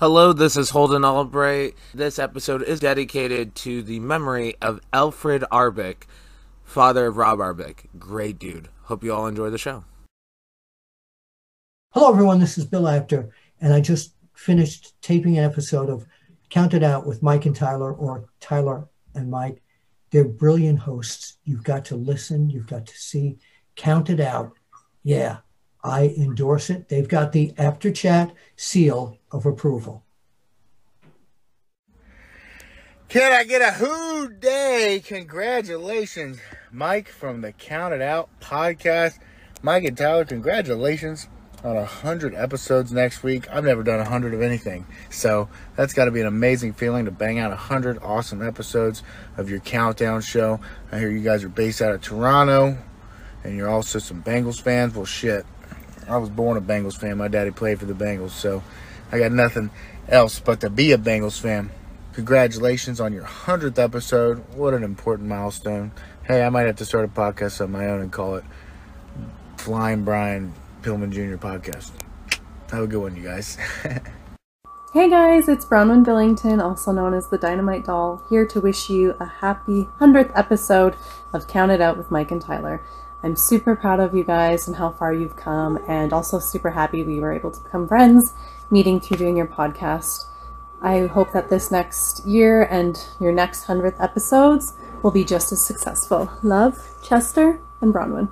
Hello, this is Holden Albright. This episode is dedicated to the memory of Alfred Arbic, father of Rob Arbic. Great dude. Hope you all enjoy the show. Hello, everyone. This is Bill Apter, and I just finished taping an episode of Counted Out with Mike and Tyler, or Tyler and Mike. They're brilliant hosts. You've got to listen, you've got to see. Counted Out. Yeah, I endorse it. They've got the Apter Chat seal of approval. Can I get a Who Dey? Congratulations, Mike from the Counted Out podcast. Mike and Tyler, congratulations on a hundred episodes next week. I've never done a hundred of anything, so that's got to be an amazing feeling to bang out a hundred awesome episodes of your countdown show. I hear you guys are based out of Toronto, and you're also some Bengals fans. Well, shit, I was born a Bengals fan. My daddy played for the Bengals, so I got nothing else but to be a Bengals fan. Congratulations on your 100th episode. What an important milestone. Hey, I might have to start a podcast on my own and call it Flying Brian Pillman Jr. Podcast. Have a good one, you guys. Hey guys, it's Bronwyn Billington, also known as the Dynamite Doll, here to wish you a happy 100th episode of Count It Out with Mike and Tyler. I'm super proud of you guys and how far you've come, and also super happy we were able to become friends, meeting through doing your podcast. I hope that this next year and your next 100th episodes will be just as successful. Love, Chester, and Bronwyn.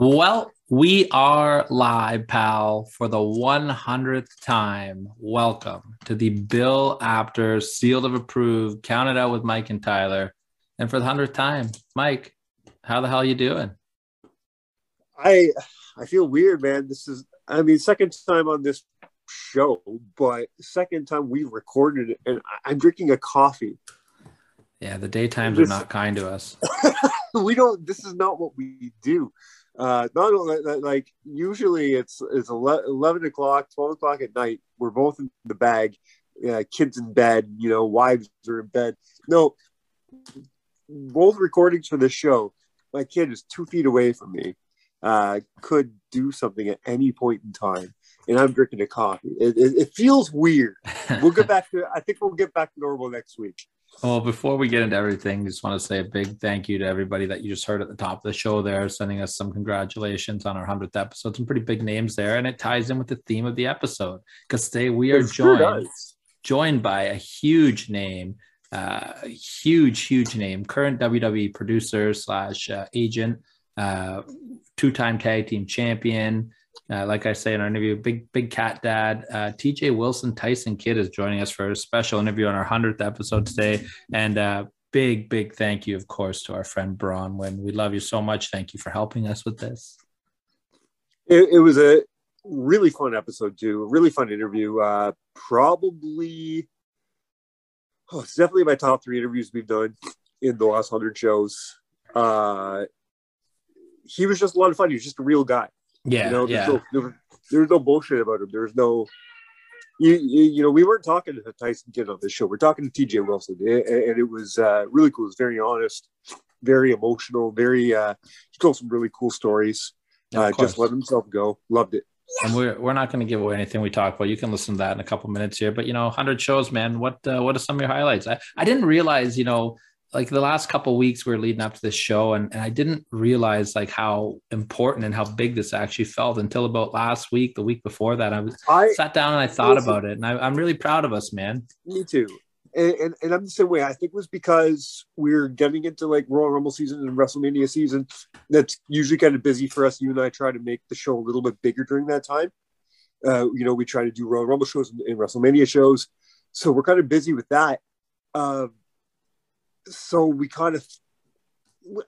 Well, we are live, pal, for the 100th time. Welcome to the Bill Apter Sealed of Approved, Counted Out with Mike and Tyler. And for the 100th time, Mike, how the hell you doing? I I feel weird, man. This is I mean second time on this show, but second time we recorded it, and I'm drinking a coffee. Yeah, the daytimes are not kind to us. we don't. This is not what we do. Uh, not only like usually it's it's eleven o'clock, twelve o'clock at night. We're both in the bag, uh, kids in bed, you know, wives are in bed. No, both recordings for this show. My kid is two feet away from me. Uh, could do something at any point in time, and I'm drinking a coffee. It, it, it feels weird. We'll get back to. I think we'll get back to normal next week. Well, before we get into everything, just want to say a big thank you to everybody that you just heard at the top of the show there, sending us some congratulations on our 100th episode. Some pretty big names there, and it ties in with the theme of the episode because today we are joined joined by a huge name, uh, huge, huge name, current WWE producer slash uh, agent, uh, two-time tag team champion. Uh, like I say in our interview, big, big cat dad, uh, TJ Wilson Tyson Kidd is joining us for a special interview on our 100th episode today. And uh, big, big thank you, of course, to our friend Bronwyn. We love you so much. Thank you for helping us with this. It, it was a really fun episode too. Really fun interview. Uh, probably, oh, it's definitely my top three interviews we've done in the last hundred shows. Uh, he was just a lot of fun. He was just a real guy. Yeah, you know, yeah. there's, no, there, there's no bullshit about him. There's no, you, you, you know, we weren't talking to the Tyson Kidd on this show. We're talking to TJ Wilson, and, and it was uh, really cool. It was very honest, very emotional, very. Uh, he told some really cool stories. Of Uh, just let himself go. Loved it. and we're we're not going to give away anything we talk about. You can listen to that in a couple minutes here. But you know, 100 shows, man. What uh, what are some of your highlights? I, I didn't realize, you know, like the last couple weeks we are leading up to this show, and, and I didn't realize like how important and how big this actually felt until about last week, the week before that. I was I sat down and I thought Listen. about it, and I, I'm really proud of us, man. me too. And, and, and I'm the same way. I think it was because we're getting into like Royal Rumble season and WrestleMania season. That's usually kind of busy for us. You and I try to make the show a little bit bigger during that time. Uh, you know, we try to do Royal Rumble shows and, and WrestleMania shows. So we're kind of busy with that. Um, so we kind of,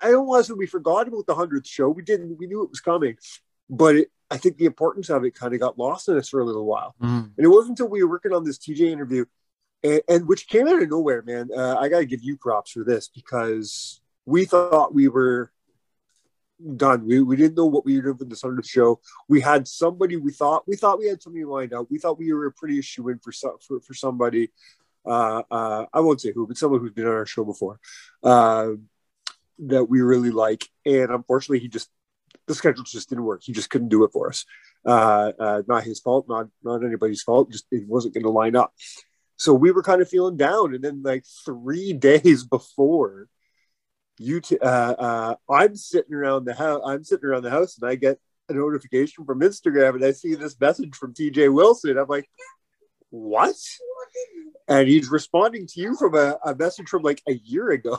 I don't want to say we forgot about the 100th show. We didn't, we knew it was coming. But it, I think the importance of it kind of got lost in us for a little while. And it wasn't until we were working on this TJ interview, and, and which came out of nowhere, man. Uh, I got to give you props for this because we thought we were done. We, we didn't know what we were doing for this hundredth show. We had somebody we thought we thought we had somebody lined up. We thought we were a pretty shoe in for some for, for somebody. Uh, uh, I won't say who, but someone who's been on our show before uh, that we really like. And unfortunately, he just the schedule just didn't work. He just couldn't do it for us. Uh, uh, not his fault, not not anybody's fault. Just it wasn't going to line up. So we were kind of feeling down. And then like three days before you t- uh, uh, I'm sitting around the house. I'm sitting around the house, and I get a notification from Instagram, and I see this message from TJ Wilson. I'm like, "What?" And he's responding to you from a, a message from like a year ago.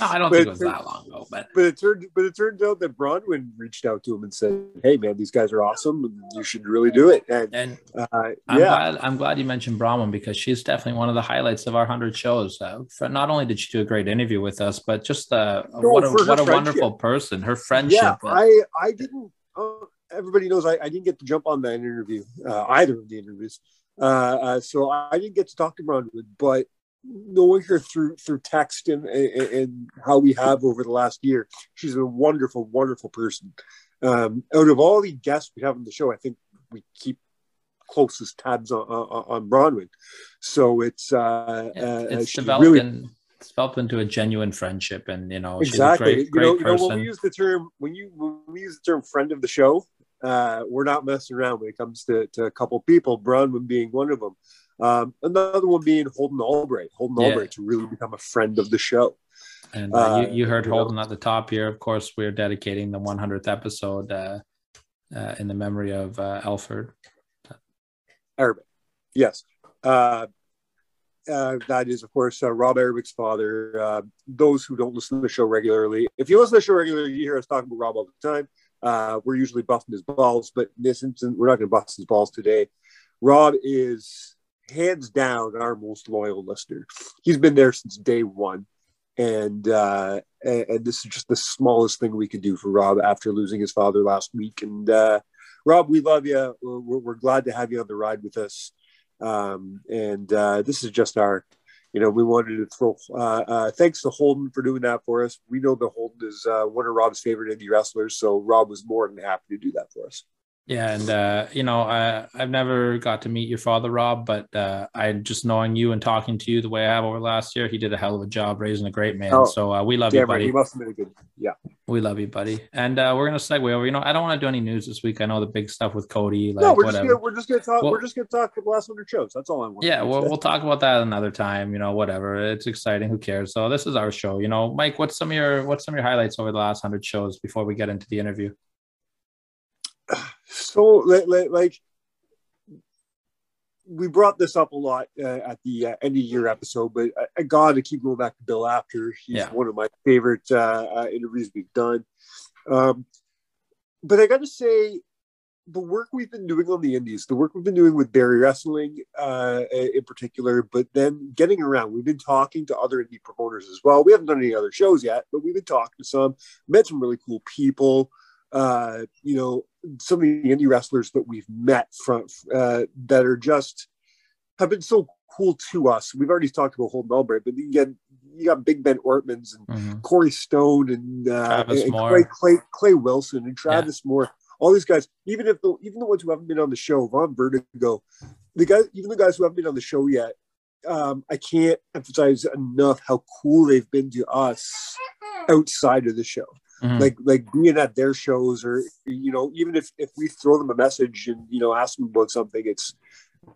No, I don't think it was it- that long ago, but but it turned, but it turns out that Bronwyn reached out to him and said, "Hey, man, these guys are awesome, you should really do it." And and uh, I'm yeah, glad I'm glad you mentioned Bronwyn because she's definitely one of the highlights of our hundred shows. Uh, for, not only did she do a great interview with us, but just uh, No, what a what a wonderful person. Her friendship. yeah. I I didn't. Uh, everybody knows I, I didn't get to jump on that interview, uh, either of the interviews. Uh, uh, so I didn't get to talk to Bronwyn, but knowing her through through text and, and and how we have over the last year, she's a wonderful, wonderful person. Um, out of all the guests we have on the show, I think we keep closest tabs on on, on Bronwyn. So it's uh, it- uh, it's she's developed really in, it's developed into a genuine friendship, and you know exactly. she's a great you know, you know when we use the term when you when we use the term friend of the show, uh, we're not messing around when it comes to, to a couple people. Bronwyn being one of them. Um, another one being Holden Albright. Holden Yeah. Albright's really become a friend of the show. And uh, Uh, you, you heard you know. Holden at the top here. Of course, we're dedicating the 100th episode uh, uh, in the memory of uh, Alfred. Arabic. Yes. Uh, uh, that is, of course, uh, Rob Arabic's father. Uh, those who don't listen to the show regularly, if you listen to the show regularly, you hear us talking about Rob all the time. Uh, we're usually busting his balls, but in this instance, we're not going to bust his balls today. Rob is hands down our most loyal listener. He's been there since day one. And, uh, and this is just the smallest thing we could do for Rob after losing his father last week. And uh, Rob, we love you. We're, we're glad to have you on the ride with us. Um, and uh, this is just our, you know, we wanted to throw. Uh, uh, thanks to Holden for doing that for us. We know that Holden is uh, one of Rob's favorite indie wrestlers, so Rob was more than happy to do that for us. Yeah, and uh, you know, I, I've never got to meet your father, Rob, but uh, I just knowing you and talking to you the way I have over last year, he did a hell of a job raising a great man. Oh, so uh, we love you, buddy. he must have been a good. Yeah, We love you, buddy. And uh, we're gonna segue over. You know, I don't want to do any news this week. I know the big stuff with Cody, like no, we're just gonna we're just gonna talk. Well- we're just gonna talk for the last hundred shows. That's all I want. Yeah, we'll, we'll talk about that another time. You know, whatever. It's exciting. Who cares? So this is our show. You know, Mike, what's some of your what's some of your highlights over the last hundred shows before we get into the interview? So li- li- like we brought this up a lot uh, at the uh, end of year episode, but I, I got to keep going back to Bill Apter. He's Yeah. one of my favorite uh, uh, interviews we've done. Um, but I got to say, the work we've been doing on the Indies, the work we've been doing with Barrie Wrestling uh, in particular, but then getting around, we've been talking to other indie promoters as well. We haven't done any other shows yet, but we've been talking to some, met some really cool people. Uh, you know, some of the indie wrestlers that we've met from uh, that are just have been so cool to us. We've already talked about Holden Albright, but you get you got Big Ben Ortmans and Mhm. Corey Stone and, uh, and Clay, Clay Clay Wilson and Travis Moore. All these guys, even if the even the ones who haven't been on the show, Von Vertigo, the guys, even the guys who haven't been on the show yet, um, I can't emphasize enough how cool they've been to us outside of the show Mhm. like like being at their shows or you know even if if we throw them a message and you know ask them about something it's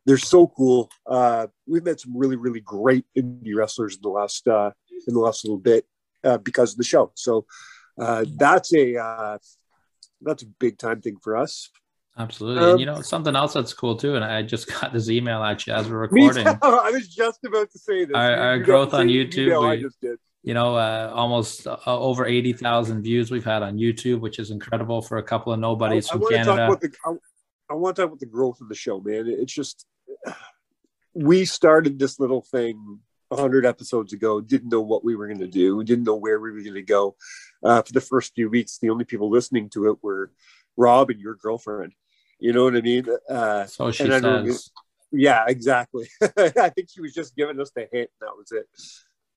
they're so cool uh we've met some really really great indie wrestlers in the last uh in the last little bit uh because of the show so uh that's a uh that's a big time thing for us Absolutely. Um, and you know, something else that's cool too. And I just got this email actually as we're recording. i was just about to say this Our- our growth on YouTube, we- just did You know, uh, almost uh, over 80,000 views we've had on YouTube, which is incredible for a couple of nobodies I, I from want to talk Canada. about the. I, I want to talk about the growth of the show, man. It's just we started this little thing hundred episodes ago. Didn't know what we were going to do. Didn't know where we were going to go. Uh, for the first few weeks, the only people listening to it were Rob and your girlfriend. You know what I mean? Uh, so she know says, yeah, exactly. I think she was just giving us the hint. And that was it.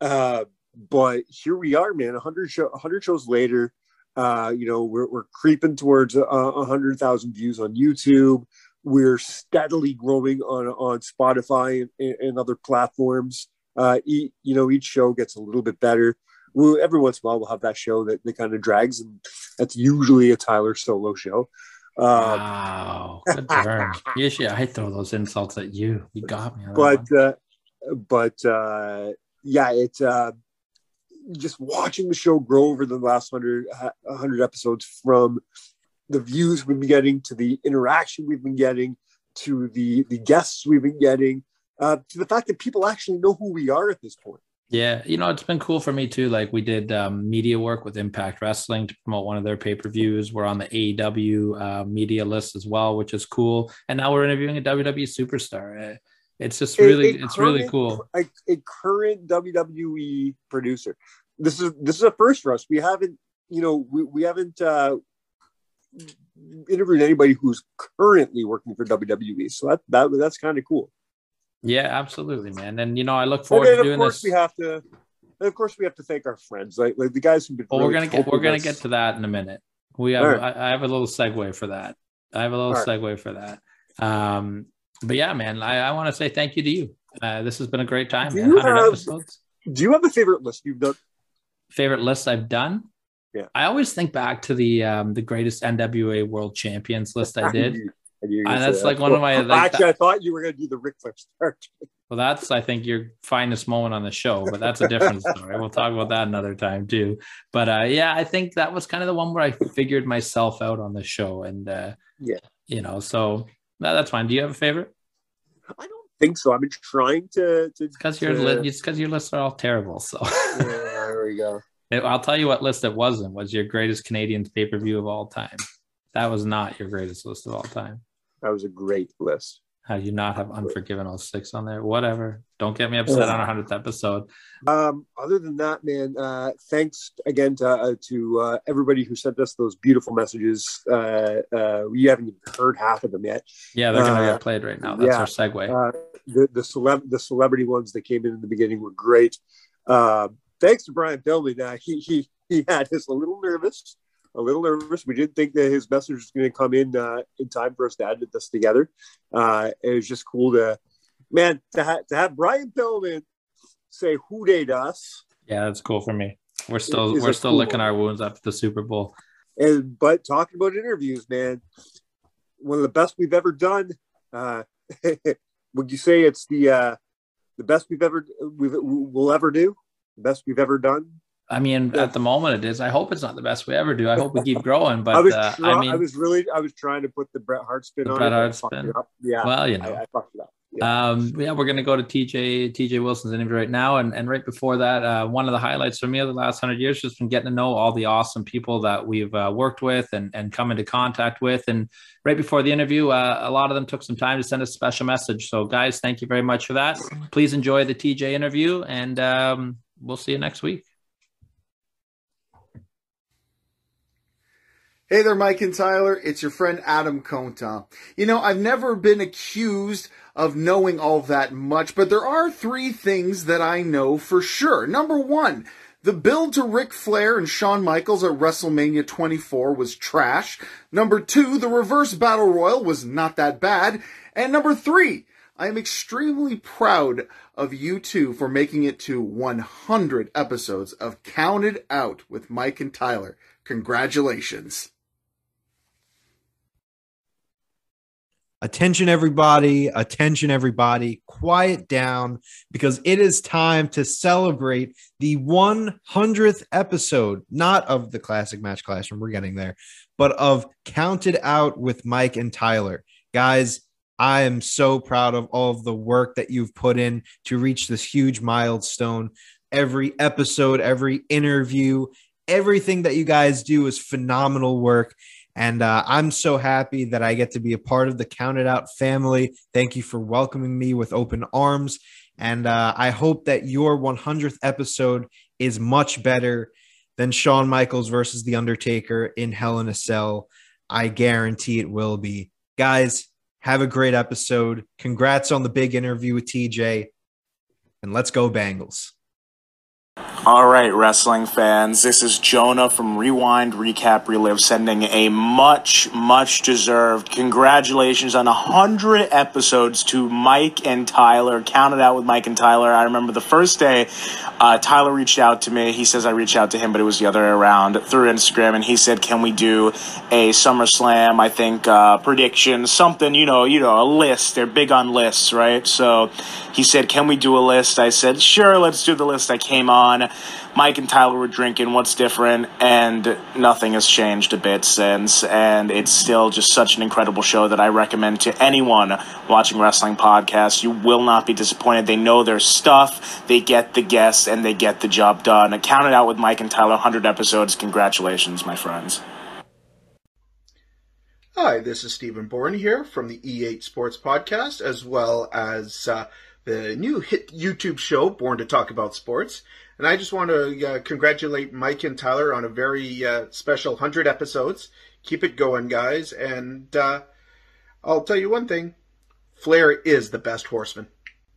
Uh, but here we are, man. 100, show, 100 shows later. Uh, you know, we're, we're creeping towards a, hundred thousand views on YouTube. We're steadily growing on on Spotify and, and other platforms. Uh, e- you know, each show gets a little bit better. We'll, every once in a while, we'll have that show that, that kind of drags, and that's usually a Tyler solo show. Um, Wow, good burn. Usually, I throw those insults at you. You got me. On that one. but uh, but uh, yeah, it's uh, just watching the show grow over the last hundred hundred episodes from the views we've been getting to the interaction we've been getting to the the guests we've been getting uh, to the fact that people actually know who we are at this point. Yeah, you know, it's been cool for me too. Like we did um, media work with Impact Wrestling to promote one of their pay-per-views. We're on the AEW uh, media list as well, which is cool. And now we're interviewing a WWE superstar. It's just really, A- a it's really cool. A, a current WWE producer. This is this is a first for us. We haven't, you know, we, we haven't uh, interviewed anybody who's currently working for WWE. So that, that that's kind of cool. Yeah, absolutely, man. And you know, I look And forward to then of doing course this. we have to, and of course we have to thank our friends, like like the guys who've been. Well, we're gonna get we're gonna get to that in a minute. We have right. I, I have a little segue for that. I have a little All right. segue for that. Um, but yeah, man, I, I want to say thank you to you. Uh, this has been a great time. Do you have- episodes. Do you have a favorite list you've done? Favorite list I've done. Yeah. I always think back to the um, the greatest NWA World Champions list I did. knew- I knew you were Uh, gonna that's say like that. one of my, like, Actually, I thought you were going to do the Ric Flair start. Well, that's I think your finest moment on the show, but that's a different story. We'll talk about that another time too. But uh, yeah, I think that was kind of the one where I figured myself out on the show, and uh, Yeah. you know, so no, that's fine. Do you have a favorite? I don't think so. I've been trying to. to Because your to- li- it's because your lists are all terrible. So yeah, there we go. I'll tell you what list it wasn't. Was your greatest Canadian pay per view of all time? That was not your greatest list of all time. That was a great list. How do you not have Unforgiven all 06 on there? Whatever. Don't get me upset on a hundredth episode. Um, other than that, man, uh, thanks again to uh, to uh, everybody who sent us those beautiful messages. Uh, uh, we haven't even heard half of them yet. Yeah, they're gonna Uh, get played right now. That's yeah. our segue. Uh, the the celeb the celebrity ones that came in in the beginning were great. Uh, thanks to Brian Pillman. Uh, he he he had us a little nervous, a little nervous. We didn't think that his message was going to come in uh, in time for us to edit this together. Uh, it was just cool to, man, to, ha- to have Brian Pillman say "Who date us." Yeah, that's cool for me. We're still we're still cool licking one. our wounds after the Super Bowl. And but talking about interviews, man, one of the best we've ever done. Uh, would you say it's the uh, the best we've ever we've will ever do? The best we've ever done? I mean, Yeah. at the moment it is. I hope it's not the best we ever do. I hope we keep growing. I But was uh, try- I mean, I was really I was trying to put the Bret Hart spin on Bret it. Hart spin. Yeah, well, you I, know. I fucked it up. Yeah. Um, yeah, we're gonna go to TJ TJ Wilson's interview right now, and and right before that, uh, one of the highlights for me of the last hundred years has been getting to know all the awesome people that we've uh, worked with and and come into contact with. And right before the interview, uh, a lot of them took some time to send us a special message. So, guys, thank you very much for that. Please enjoy the TJ interview, and um, we'll see you next week. Hey there, Mike and Tyler. It's your friend Adam Conta. You know, I've never been accused of knowing all that much, but there are three things that I know for sure. Number one, the build to Ric Flair and Shawn Michaels at WrestleMania 24 was trash. Number two, the reverse battle royal was not that bad. And number three, I am extremely proud of you two for making it to 100 episodes of Counted Out with Mike and Tyler. Congratulations. Attention, everybody. Attention, everybody. Quiet down because it is time to celebrate the 100th episode, not of the Classic Match Classroom, we're getting there, but of Counted Out with Mike and Tyler. Guys, I am so proud of all of the work that you've put in to reach this huge milestone. Every episode, every interview, everything that you guys do is phenomenal work. And uh, I'm so happy that I get to be a part of the Counted Out family. Thank you for welcoming me with open arms. And uh, I hope that your 100th episode is much better than Shawn Michaels versus The Undertaker in Hell in a Cell. I guarantee it will be. Guys, have a great episode. Congrats on the big interview with TJ. And let's go, Bengals. All right, wrestling fans, this is Jonah from Rewind, Recap, Relive, sending a much, much deserved congratulations on 100 episodes to Mike and Tyler. Counted out with Mike and Tyler. I remember the first day uh, Tyler reached out to me. He says I reached out to him, but it was the other way around through Instagram, and he said, "Can we do a SummerSlam? I think uh, prediction, something, you know, you know, a list. They're big on lists, right? So he said, "Can we do a list?" I said, "Sure, let's do the list." I came on. Mike and Tyler were drinking. What's different? And nothing has changed a bit since. And it's still just such an incredible show that I recommend to anyone watching wrestling podcasts. You will not be disappointed. They know their stuff. They get the guests and they get the job done. I counted out with Mike and Tyler, 100 episodes. Congratulations, my friends. Hi, this is Stephen Bourne here from the E8 Sports Podcast, as well as uh, the new hit YouTube show, Born to Talk About Sports. And I just want to uh, congratulate Mike and Tyler on a very uh, special 100 episodes. Keep it going, guys. And uh, I'll tell you one thing Flair is the best horseman.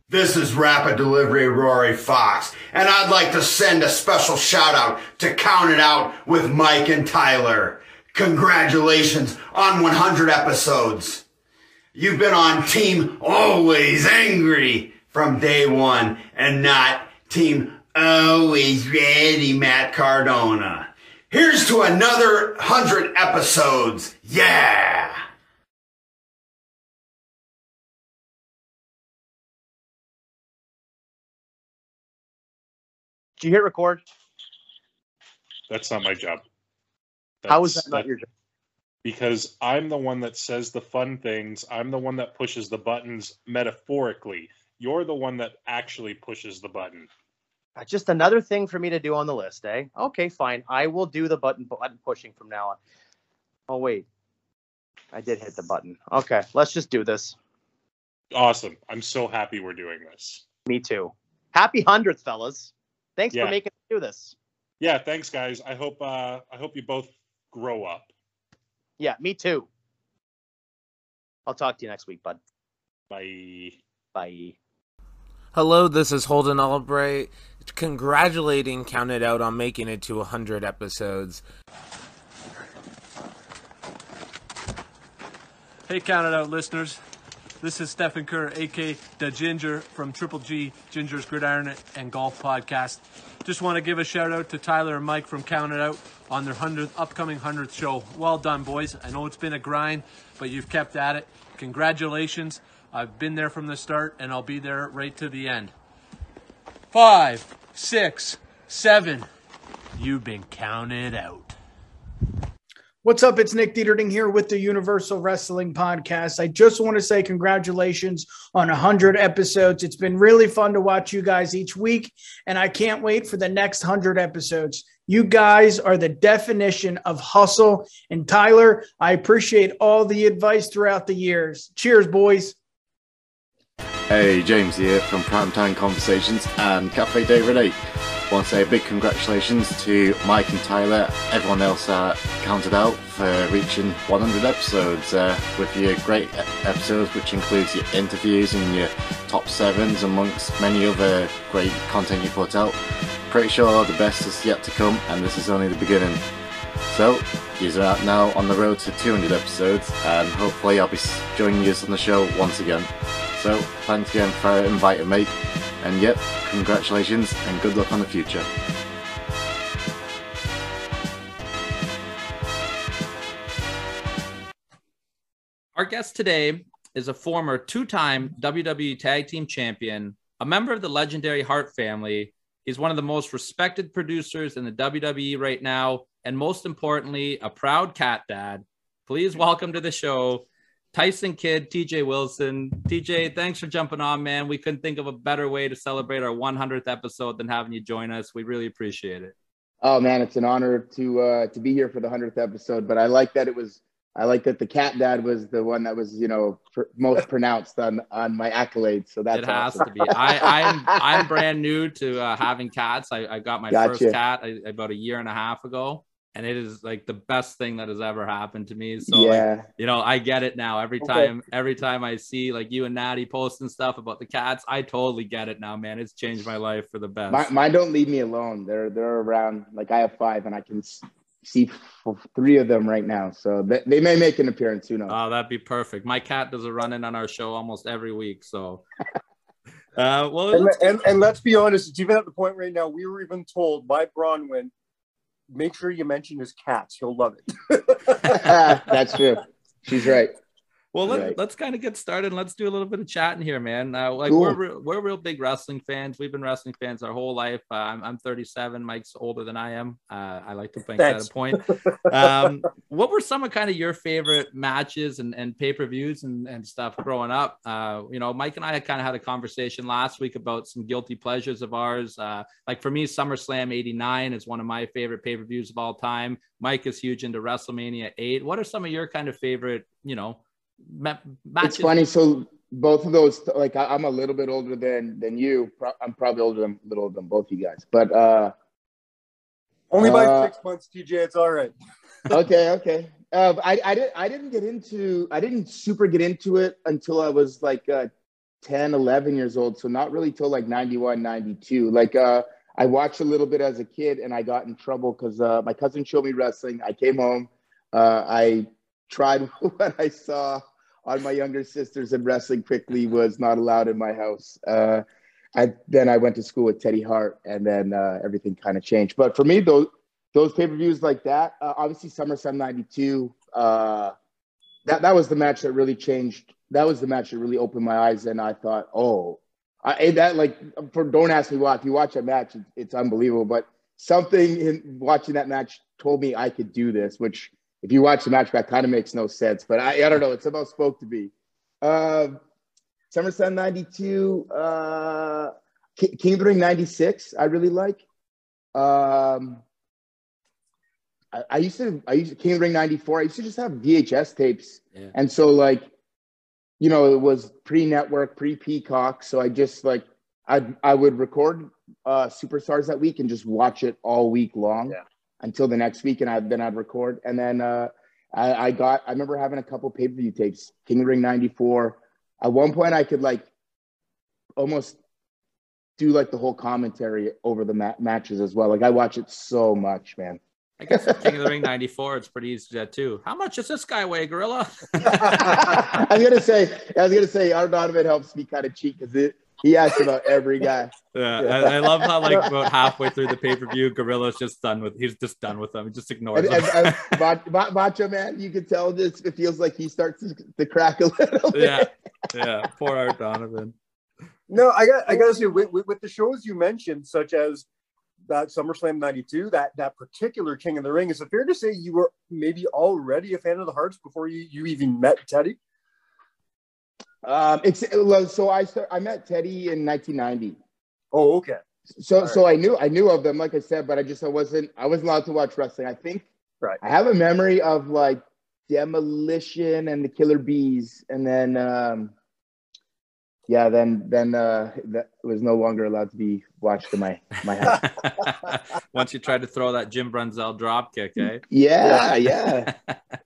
This is Rapid Delivery Rory Fox, and I'd like to send a special shout out to Counted Out with Mike and Tyler. Congratulations on 100 episodes. You've been on Team Always Angry from day one and not Team Always Ready Matt Cardona. Here's to another 100 episodes. Yeah! Did you hit record? That's not my job. How is that not your job? Because I'm the one that says the fun things. I'm the one that pushes the buttons metaphorically. You're the one that actually pushes the button. Uh, Just another thing for me to do on the list, eh? Okay, fine. I will do the button button pushing from now on. Oh wait, I did hit the button. Okay, let's just do this. Awesome. I'm so happy we're doing this. Me too. Happy hundredth, fellas. Thanks Yeah. for making me do this. Yeah, thanks guys. I hope uh I hope you both grow up. Yeah, me too. I'll talk to you next week, bud. Bye. Bye. Hello, this is Holden Albright. Congratulating Counted Out on making it to 100 episodes. Hey, Counted Out listeners. This is Stephen Kerr, aka The Ginger from Triple G Ginger's Gridiron and Golf Podcast. Just want to give a shout out to Tyler and Mike from Counted Out on their 100th, upcoming 100th show. Well done, boys. I know it's been a grind, but you've kept at it. Congratulations. I've been there from the start, and I'll be there right to the end. Five, six, seven. You've been counted out. What's up? It's Nick Dieterding here with the Universal Wrestling Podcast. I just want to say congratulations on 100 episodes. It's been really fun to watch you guys each week, and I can't wait for the next 100 episodes. You guys are the definition of hustle. And Tyler, I appreciate all the advice throughout the years. Cheers, boys. Hey, James here from Primetime Conversations and Cafe David 8. Want to say a big congratulations to Mike and Tyler, everyone else uh, counted out for reaching 100 episodes uh, with your great episodes, which includes your interviews and your top sevens, amongst many other great content you put out. Pretty sure the best is yet to come, and this is only the beginning. So, you're out now on the road to 200 episodes, and hopefully I'll be joining you on the show once again. So, thanks again for inviting me, and yep, congratulations and good luck on the future. Our guest today is a former two time WWE Tag Team Champion, a member of the legendary Hart family. He's one of the most respected producers in the WWE right now, and most importantly, a proud cat dad. Please welcome to the show, Tyson Kidd, TJ Wilson. TJ, thanks for jumping on, man. We couldn't think of a better way to celebrate our 100th episode than having you join us. We really appreciate it. Oh man, it's an honor to uh, to be here for the hundredth episode. But I like that it was. I like that the cat dad was the one that was, you know, pr- most pronounced on on my accolades. So that's it has awesome. to be. I, I'm I'm brand new to uh, having cats. I, I got my Gotcha. first cat about a year and a half ago. And it is like the best thing that has ever happened to me. So Yeah. like, you know, I get it now. Every Okay. time, every time I see like you and Natty posting stuff about the cats, I totally get it now, man. It's changed my life for the best. My, mine don't leave me alone. They're they're around. Like I have five, and I can see f- three of them right now. So they, they may make an appearance. Who knows? Oh, that'd be perfect. My cat does a run in on our show almost every week. So, uh, well, And, let's- and, and let's be honest, it's even at the point right now, we were even told by Bronwyn, make sure you mention his cats. He'll love it. Ah, that's true. She's right. Well, let, Right. let's kind of get started. and Let's do a little bit of chatting here, man. Uh, like Cool. we're real- we're real big wrestling fans. We've been wrestling fans our whole life. Uh, I'm, I'm 37. Mike's older than I am. Uh, I like to think Thanks. that a point. Um, what were some of kind of your favorite matches and, and pay per views and, and stuff growing up? Uh, you know, Mike and I had kind of had a conversation last week about some guilty pleasures of ours. Uh, like for me, SummerSlam '89 is one of my favorite pay per views of all time. Mike is huge into WrestleMania 8. What are some of your kind of favorite, you know, ma- matches? It's funny. So both of those, like I, I'm a little bit older than than you. Pro- I'm probably older than a little older than both you guys. But uh, Only by Uh, six months, TJ. It's all right. okay, okay. Uh, I I didn't I didn't get into I didn't super get into it until I was like uh, 10, 11 years old. So not really till like 91, 92. Like uh, I watched a little bit as a kid and I got in trouble because uh, my cousin showed me wrestling. I came home. Uh, I tried what I saw on my younger sisters and wrestling quickly was not allowed in my house. Uh, I then I went to school with Teddy Hart, and then uh, everything kind of changed. But for me, those those pay per views like that, uh, obviously SummerSlam '92, uh, that that was the match that really changed. That was the match that really opened my eyes, and I thought, oh, I that like for don't ask me why. If you watch that match, it's unbelievable. But something in watching that match told me I could do this, which if you watch the match back, kind of makes no sense. But I, I don't know. It's about spoke to me. Uh, SummerSlam '92, uh, Ki- King of the Ring '96. I really like. Um, I, I used to, I used to, King of the Ring '94. I used to just have VHS tapes, Yeah. and so like, you know, it was pre-network, pre-Peacock. So I just like, I I would record uh, Superstars that week and just watch it all week long until the next week, and I, then I'd record, and then uh, I, I got. I remember having a couple pay-per-view tapes, King of the Ring '94. At one point, I could like almost do like the whole commentary over the ma- matches as well. Like I watch it so much, man. I guess King of the Ring 94, it's pretty easy to do that too. How much does this guy weigh, Gorilla? I was gonna say, I was gonna say, Art Donovan helps me kind of cheat because he asked about every guy. Yeah, I, I love how like about halfway through the pay per view, Gorilla's just done with. He's just done with them. He just ignores And, them. and, and Mach- Mach- Macho Man, you can tell this. It feels like he starts to, to crack a little bit. yeah, yeah. Poor Art Donovan. No, I got I gotta say with, with, with the shows you mentioned, such as that SummerSlam '92, that that particular King of the Ring, is it fair to say you were maybe already a fan of the Harts before you, you even met Teddy? Um, it's so I start, I met Teddy in 1990. Oh, okay. So so I knew I knew of them, like I said, but I just I wasn't I wasn't allowed to watch wrestling. I think right. I have a memory of like Demolition and the Killer Bees, and then um, yeah, then then uh, that was no longer allowed to be watched in my my house. Once you tried to throw that Jim Brunzell drop kick, eh? Yeah, yeah.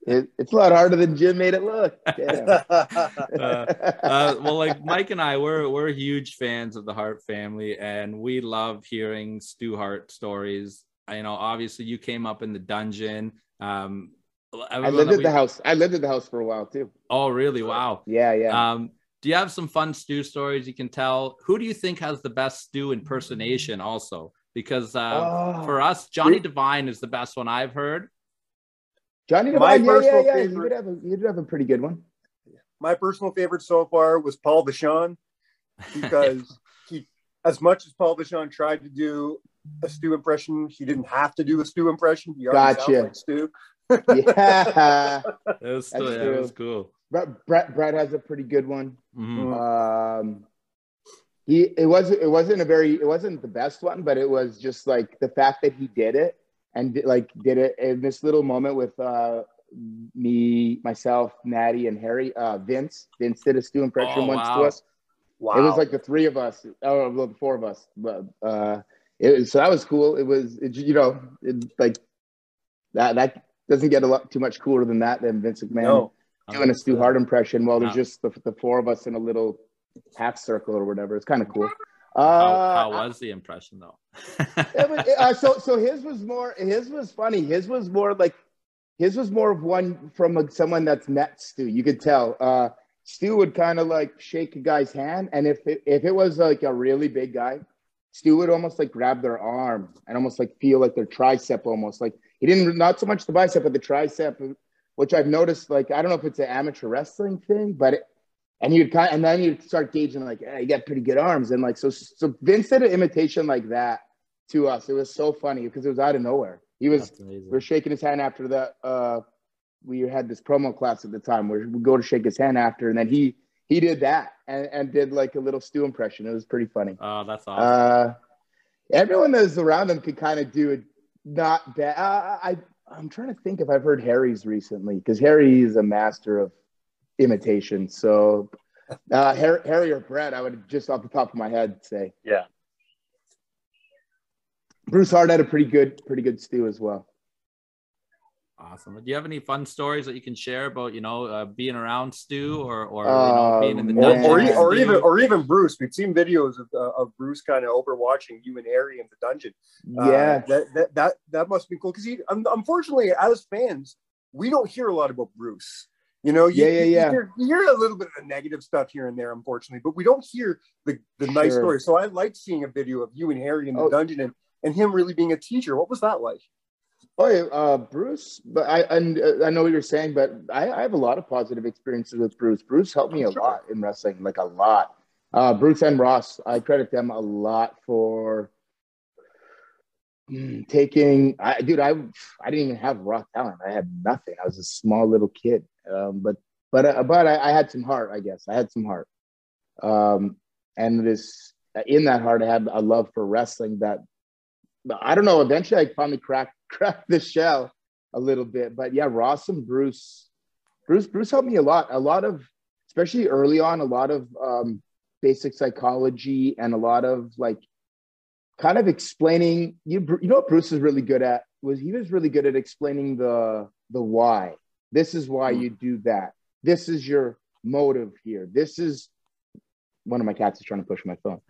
It, it's a lot harder than Jim made it look. Yeah. uh, uh, well, like Mike and I, we're we're huge fans of the Hart family, and we love hearing Stu Hart stories. You know, obviously, you came up in the dungeon. Um, I lived that at we- the house. I lived at the house for a while too. Oh, really? Wow. Yeah, yeah. Um, do you have some fun Stu stories you can tell? Who do you think has the best Stu impersonation? Also, because uh, Oh. for us, Johnny Devine is the best one I've heard. Johnny My Devine, yeah, yeah, personal yeah. You favorite- would have a you would have a pretty good one. My personal favorite so far was Paul Vachon because he, as much as Paul Vachon tried to do a Stu impression, he didn't have to do a Stu impression. He already Gotcha. sounds like Stu. Yeah. It was, That's still, yeah, it was cool. Bret, Bret Bret has a pretty good one. Mhm. Um, he it wasn't it wasn't a very it wasn't the best one, but it was just like the fact that he did it and did, like did it in this little moment with uh, me, myself, Natty, and Harry. Uh, Vince Vince did a Stu impression Oh, once wow. to us. Wow. It was like the three of us, oh, well, the four of us. But uh, it so that was cool. It was, it, you know, it, like that that doesn't get a lot too much cooler than that than Vince McMahon No. doing a Stu Hart impression while there's Wow. just the, the four of us in a little half circle or whatever. It's kind of cool. how, Uh, how was the impression though? it was- uh, so so his was more his was funny his was more like his was more of one from a, someone that's met stu you could tell uh stu would kind of like shake a guy's hand and if it, if it was like a really big guy stu would almost like grab their arm and almost like feel like their tricep almost like he didn't not so much the bicep but the tricep which i've noticed like i don't know if it's an amateur wrestling thing but it, and you'd kind of, and then you'd start gauging like, hey, you got pretty good arms, and like so. So Vince did an imitation like that to us. It was so funny because it was out of nowhere. He was we're shaking his hand after that. Uh, we had this promo class at the time where we go to shake his hand after, and then he he did that and, and did like a little Stu impression. It was pretty funny. Oh, that's awesome. Uh, everyone that was around him could kind of do it. Not bad. Uh, I I'm trying to think if I've heard Harry's recently because Harry is a master of imitation. So uh, Harry, Harry or Bret, I would just off the top of my head say. Yeah. Bruce Hart had a pretty good, pretty good Stu as well. Awesome. Do you have any fun stories that you can share about, you know, uh, being around Stu or, or you know, being in the dungeon? or, or even or even Bruce. We've seen videos of uh, of Bruce kind of overwatching you and Harry in the dungeon. Uh, Yeah. that, that that that must be cool because unfortunately, as fans, we don't hear a lot about Bruce. You know, you, Yeah, yeah, you- you yeah. hear, you hear a little bit of the negative stuff here and there, unfortunately, but we don't hear the the nice Sure. stories. So I like seeing a video of you and Harry in the Oh. dungeon and and him really being a teacher. What was that like? Oh yeah, uh, Bruce. But I and uh, I know what you're saying, but I, I have a lot of positive experiences with Bruce. Bruce helped me a lot in wrestling, like a lot. Uh, Bruce and Ross, I credit them a lot for mm, taking. I, dude, I I didn't even have raw talent. I had nothing. I was a small little kid. Um, but but uh, but I, I had some heart. I guess I had some heart. Um, and this in that heart, I had a love for wrestling that I don't know. Eventually, I finally cracked cracked the shell a little bit. But yeah, Ross and Bruce, Bruce, Bruce helped me a lot. A lot of, especially early on, a lot of um, basic psychology and a lot of like, kind of explaining. You you know what Bruce is really good at was he was really good at explaining the the why. This is why you do that. This is your motive here. This is one of my cats is trying to push my phone.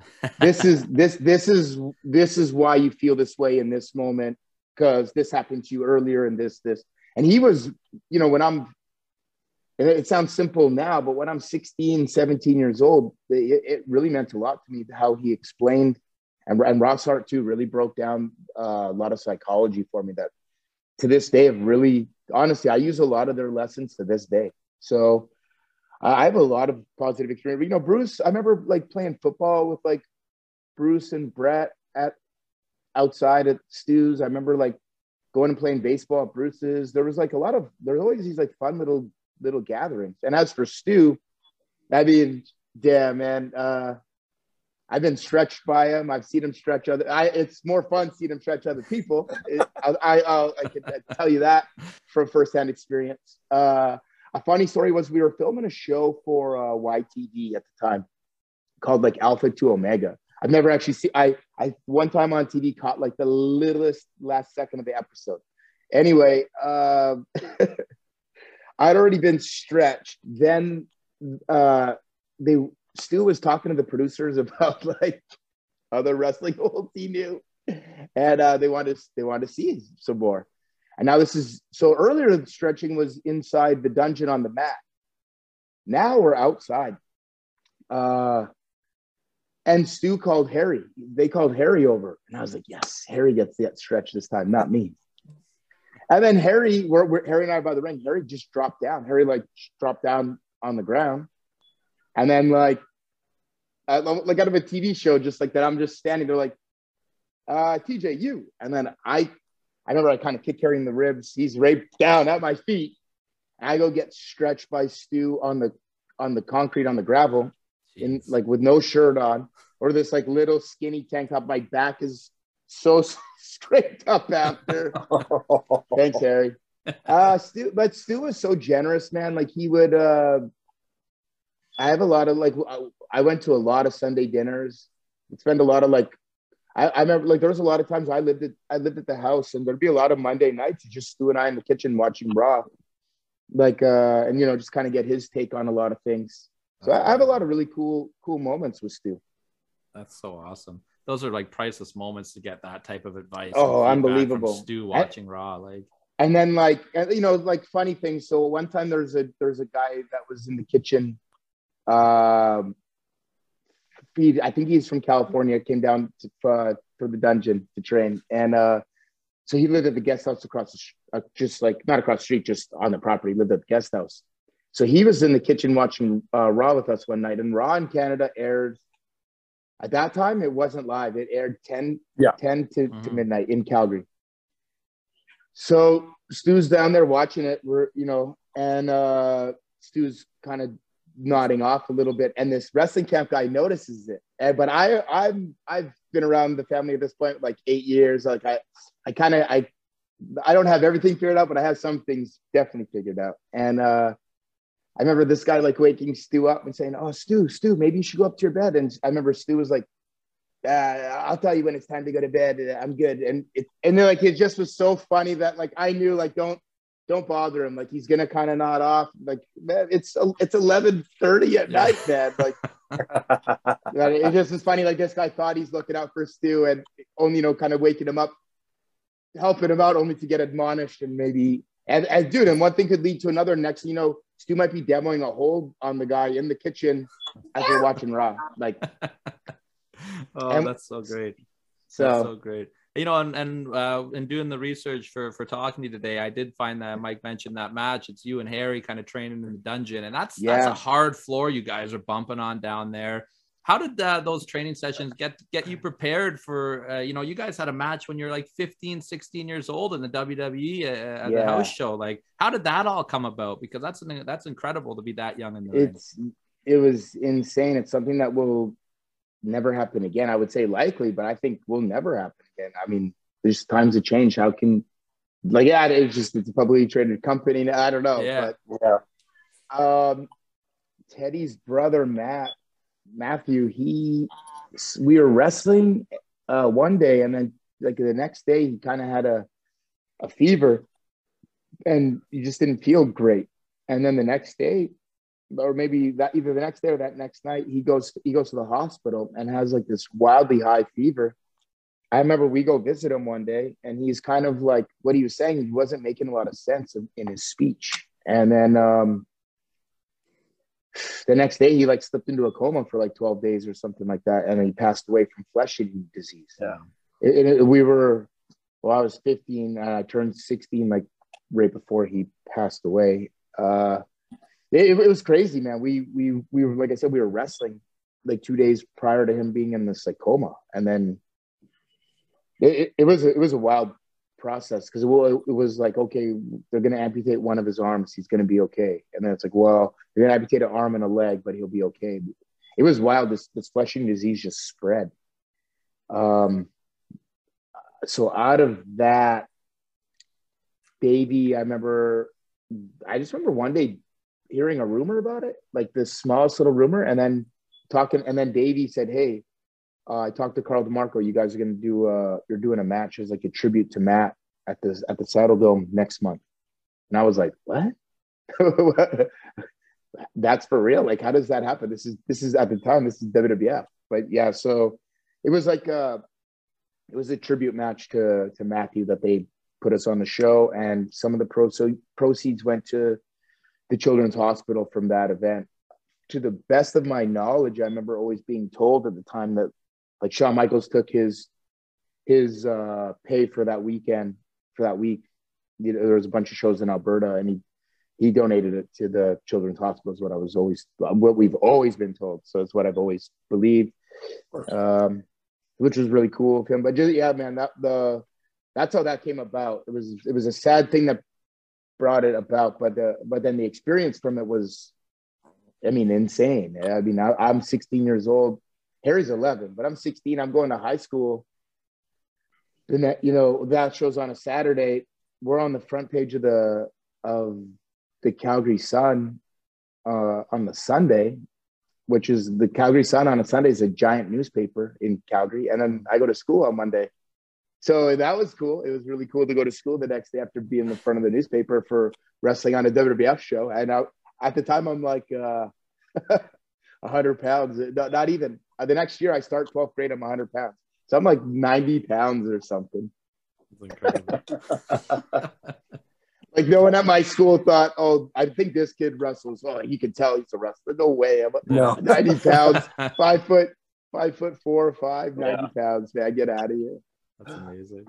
This is this this is this is why you feel this way in this moment because this happened to you earlier and this this and he was you know when I'm and it sounds simple now but when I'm 16 17 years old it, it really meant a lot to me how he explained and, and Ross Hart too really broke down uh, a lot of psychology for me that to this day have really honestly I use a lot of their lessons to this day so uh, I have a lot of positive experience. You know, Bruce, I remember like playing football with like Bruce and Bret at outside at Stu's. I remember like going and playing baseball at Bruce's. There was like a lot of there's always these like fun little little gatherings. And as for Stu, I mean, damn man, uh, I've been stretched by him. I've seen him stretch other. I, it's more fun seeing him stretch other people. It, I, I, I can tell you that from firsthand experience. Uh, a funny story was we were filming a show for uh, YTV at the time called like Alpha to Omega. I've never actually seen. I I one time on TV caught like the littlest last second of the episode. Anyway, uh, I'd already been stretched. Then uh, they Stu was talking to the producers about like other wrestling holds he knew, and uh, they wanted they wanted to see some more. And now this is so earlier the stretching was inside the dungeon on the mat. Now we're outside. Uh, and Stu called Harry. They called Harry over. And I was like, yes, Harry gets that stretch this time, not me. And then Harry, we're, we're, Harry and I by the ring. Harry just dropped down. Harry like dropped down on the ground. And then like, uh, like out of a TV show, just like that, I'm just standing there like, uh, TJ, you. And then I I remember I kind of kick Harry in the ribs. He's right down at my feet. I go get stretched by Stu on the on the concrete on the gravel, in like with no shirt on, or this like little skinny tank top. My back is so straight up after. Thanks, Harry. Uh, Stu, but Stu was so generous, man. Like he would. uh I have a lot of like. I went to a lot of Sunday dinners. Spend a lot of like I, I remember like there was a lot of times I lived at I lived at the house and there'd be a lot of Monday nights just Stu and I in the kitchen watching Raw, like uh, and you know just kind of get his take on a lot of things. So I, I have a lot of really cool cool moments with Stu. That's so awesome. Those are like priceless moments to get that type of advice. Oh, unbelievable. Stu And- watching Raw, like and then like you know like funny things so one time there's a there's a guy that was in the kitchen um he, i think he's from california came down to, uh, for the dungeon to train and uh so he lived at the guest house across the sh- uh, just like not across the street just on the property lived at the guest house so he was in the kitchen watching uh, raw with us one night and raw in canada aired at that time it wasn't live it aired 10 Yeah. 10 to, to midnight in calgary so Stu's down there watching it. We're, you know, and uh, Stu's kind of nodding off a little bit, and this wrestling camp guy notices it. And, but I, I'm, I've been around the family at this point like eight years. Like I, I kind of, I, I don't have everything figured out, but I have some things definitely figured out. And uh, I remember this guy like waking Stu up and saying, "Oh, Stu, Stu, maybe you should go up to your bed." And I remember Stu was like, uh, I'll tell you when it's time to go to bed. I'm good. And it, and then like it just was so funny that like I knew like don't don't bother him. Like he's gonna kind of nod off. Like man, it's it's eleven thirty at night, man. Like it just was funny. Like this guy thought he's looking out for Stu and only you know kind of waking him up, helping him out, only to get admonished and maybe and, and dude. And one thing could lead to another. Next, you know, Stu might be demoing a hold on the guy in the kitchen as we're watching Raw. Like oh, And- that's so great. So- that's so great. You know, and and uh, in doing the research for for talking to you today, I did find that Mike mentioned that match. It's you and Harry kind of training in the dungeon, and that's that's Yeah. a hard floor you guys are bumping on down there. How did uh, those training sessions get get you prepared for? Uh, you know, you guys had a match when you're like 15, 16 years old in the WWE uh, at the house show. Like, how did that all come about? Because that's an, that's incredible to be that young in the ring. it's it was insane. It's something that will never happen again. I would say likely, but I think will never happen again. I mean, there's times of change. How can like yeah, it's just it's a publicly traded company. I don't know. Yeah. But yeah. Um Teddy's brother Matt Matthew, he we were wrestling uh one day and then like the next day he kind of had a a fever and he just didn't feel great. And then the next day, or maybe that either the next day or that next night, he goes he goes to the hospital and has like this wildly high fever. I remember we go visit him one day, and he's kind of like what he was saying. He wasn't making a lot of sense in, in his speech. And then um, the next day, he like slipped into a coma for like twelve days or something like that, and he passed away from flesh eating disease. Yeah. It, it- we were well, I was 15 and I turned 16 like right before he passed away. Uh, it, it was crazy, man. We we we were like I said, we were wrestling like two days prior to him being in the coma, and then it, it, it was it was a wild process because it, was like okay, they're gonna amputate one of his arms, he's gonna be okay, and then it's like well, you're gonna amputate an arm and a leg, but he'll be okay. It was wild. This this flesh-eating disease just spread. Um, so out of that baby, I remember, I just remember one day hearing a rumor about it, like this smallest little rumor, and then talking, and then Davey said, "Hey, uh, I talked to Carl DeMarco. You guys are gonna do, uh, you're doing a match as like a tribute to Matt at the at the Saddledome next month," and I was like, "What?" That's for real. Like, how does that happen? This is this is at the time. This is WWF. But yeah, so it was like uh it was a tribute match to to Matthew that they put us on the show, and some of the pro- so proceeds went to the Children's Hospital from that event. To the best of my knowledge, I remember always being told at the time that like Shawn Michaels took his his uh, pay for that weekend for that week. You know, there was a bunch of shows in Alberta, and he he donated it to the Children's Hospital. Is what I was always what we've always been told. So it's what I've always believed. Um, which was really cool of him. But just yeah, man, that the that's how that came about. It was it was a sad thing that brought it about, but the but then the experience from it was, I mean, insane. I mean, I, I'm 16 years old. Harry's 11, but I'm 16. I'm going to high school. And that you know that shows on a Saturday. We're on the front page of the of the Calgary Sun uh, on the Sunday, which is the Calgary Sun on a Sunday is a giant newspaper in Calgary, and then I go to school on Monday. So that was cool. It was really cool to go to school the next day after being in the front of the newspaper for wrestling on a WWF show. And I, at the time, I'm like uh, 100 pounds. Not, not even. Uh, the next year, I start 12th grade. I'm 100 pounds. So I'm like 90 pounds or something. like no one at my school thought, oh, I think this kid wrestles. Oh, you can tell he's a wrestler. No way. I'm No. 90 pounds, five foot, five foot four or five, 90 Yeah. pounds. Man, get out of here. That's amazing.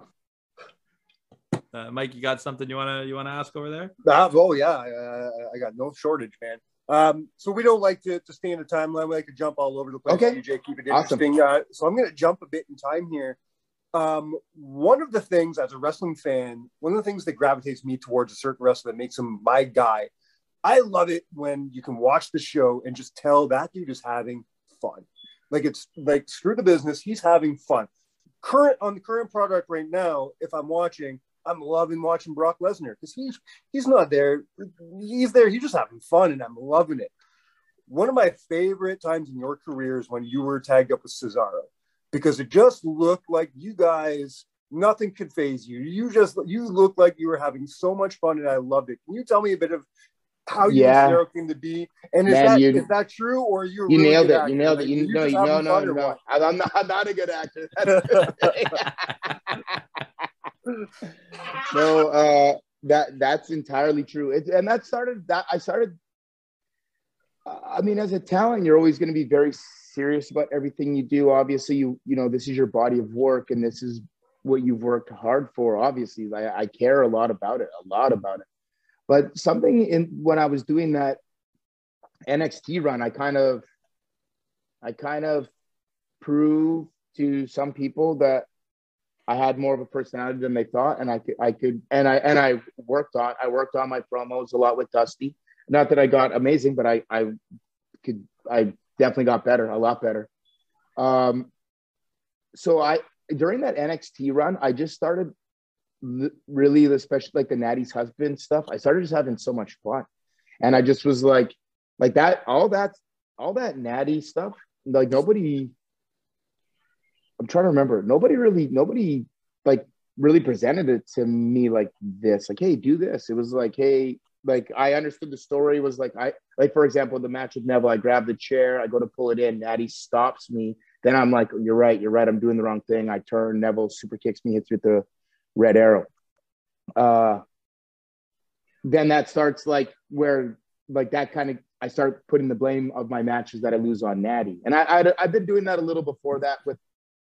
Uh, Mike, you got something you wanna you wanna ask over there? Ah, oh yeah, uh, I got no shortage, man. Um, so we don't like to, to stay in a timeline. We like to jump all over the place. Okay. DJ, keep it Awesome. interesting. Uh, so I'm going to jump a bit in time here. Um, one of the things as a wrestling fan, one of the things that gravitates me towards a certain wrestler that makes him my guy. I love it when you can watch the show and just tell that dude is having fun. Like it's like screw the business, he's having fun. Current on the current product right now, if I'm watching, I'm loving watching Brock Lesnar because he's he's not there. He's there. He's just having fun, and I'm loving it. One of my favorite times in your career is when you were tagged up with Cesaro, because it just looked like you guys nothing could phase you. You just you looked like you were having so much fun, and I loved it. Can you tell me a bit of how you Yeah. Cesaro came to be? And is Man, that you- is that true, or you You really nailed it. actor? You nailed Like, it. You, no, just you, having no, no, no. I'm not, I'm not a good actor. No, uh, that that's entirely true. It, and that started that I started. I mean, as a talent, you're always going to be very serious about everything you do. Obviously, you you know this is your body of work, and this is what you've worked hard for. Obviously, I, I care a lot about it, a lot about it. But something in when I was doing that NXT run, I kind of, I kind of proved to some people that I had more of a personality than they thought, and I could, I could, and I and I worked on, I worked on my promos a lot with Dusty. Not that I got amazing, but I, I could, I definitely got better, a lot better. Um, so I during that NXT run, I just started really, especially like the Natty's husband stuff. I started just having so much fun, and I just was like, like that, all that, all that Natty stuff. Like nobody, I'm trying to remember. Nobody really, nobody like really presented it to me like this. Like, hey, do this. It was like, hey, like I understood the story was like I like for example the match with Neville. I grab the chair, I go to pull it in. Natty stops me. Then I'm like, you're right, you're right. I'm doing the wrong thing. I turn. Neville super kicks me, hits with the red arrow. Uh, then that starts like where like that kind of I start putting the blame of my matches that I lose on Natty, and I, I I've been doing that a little before that with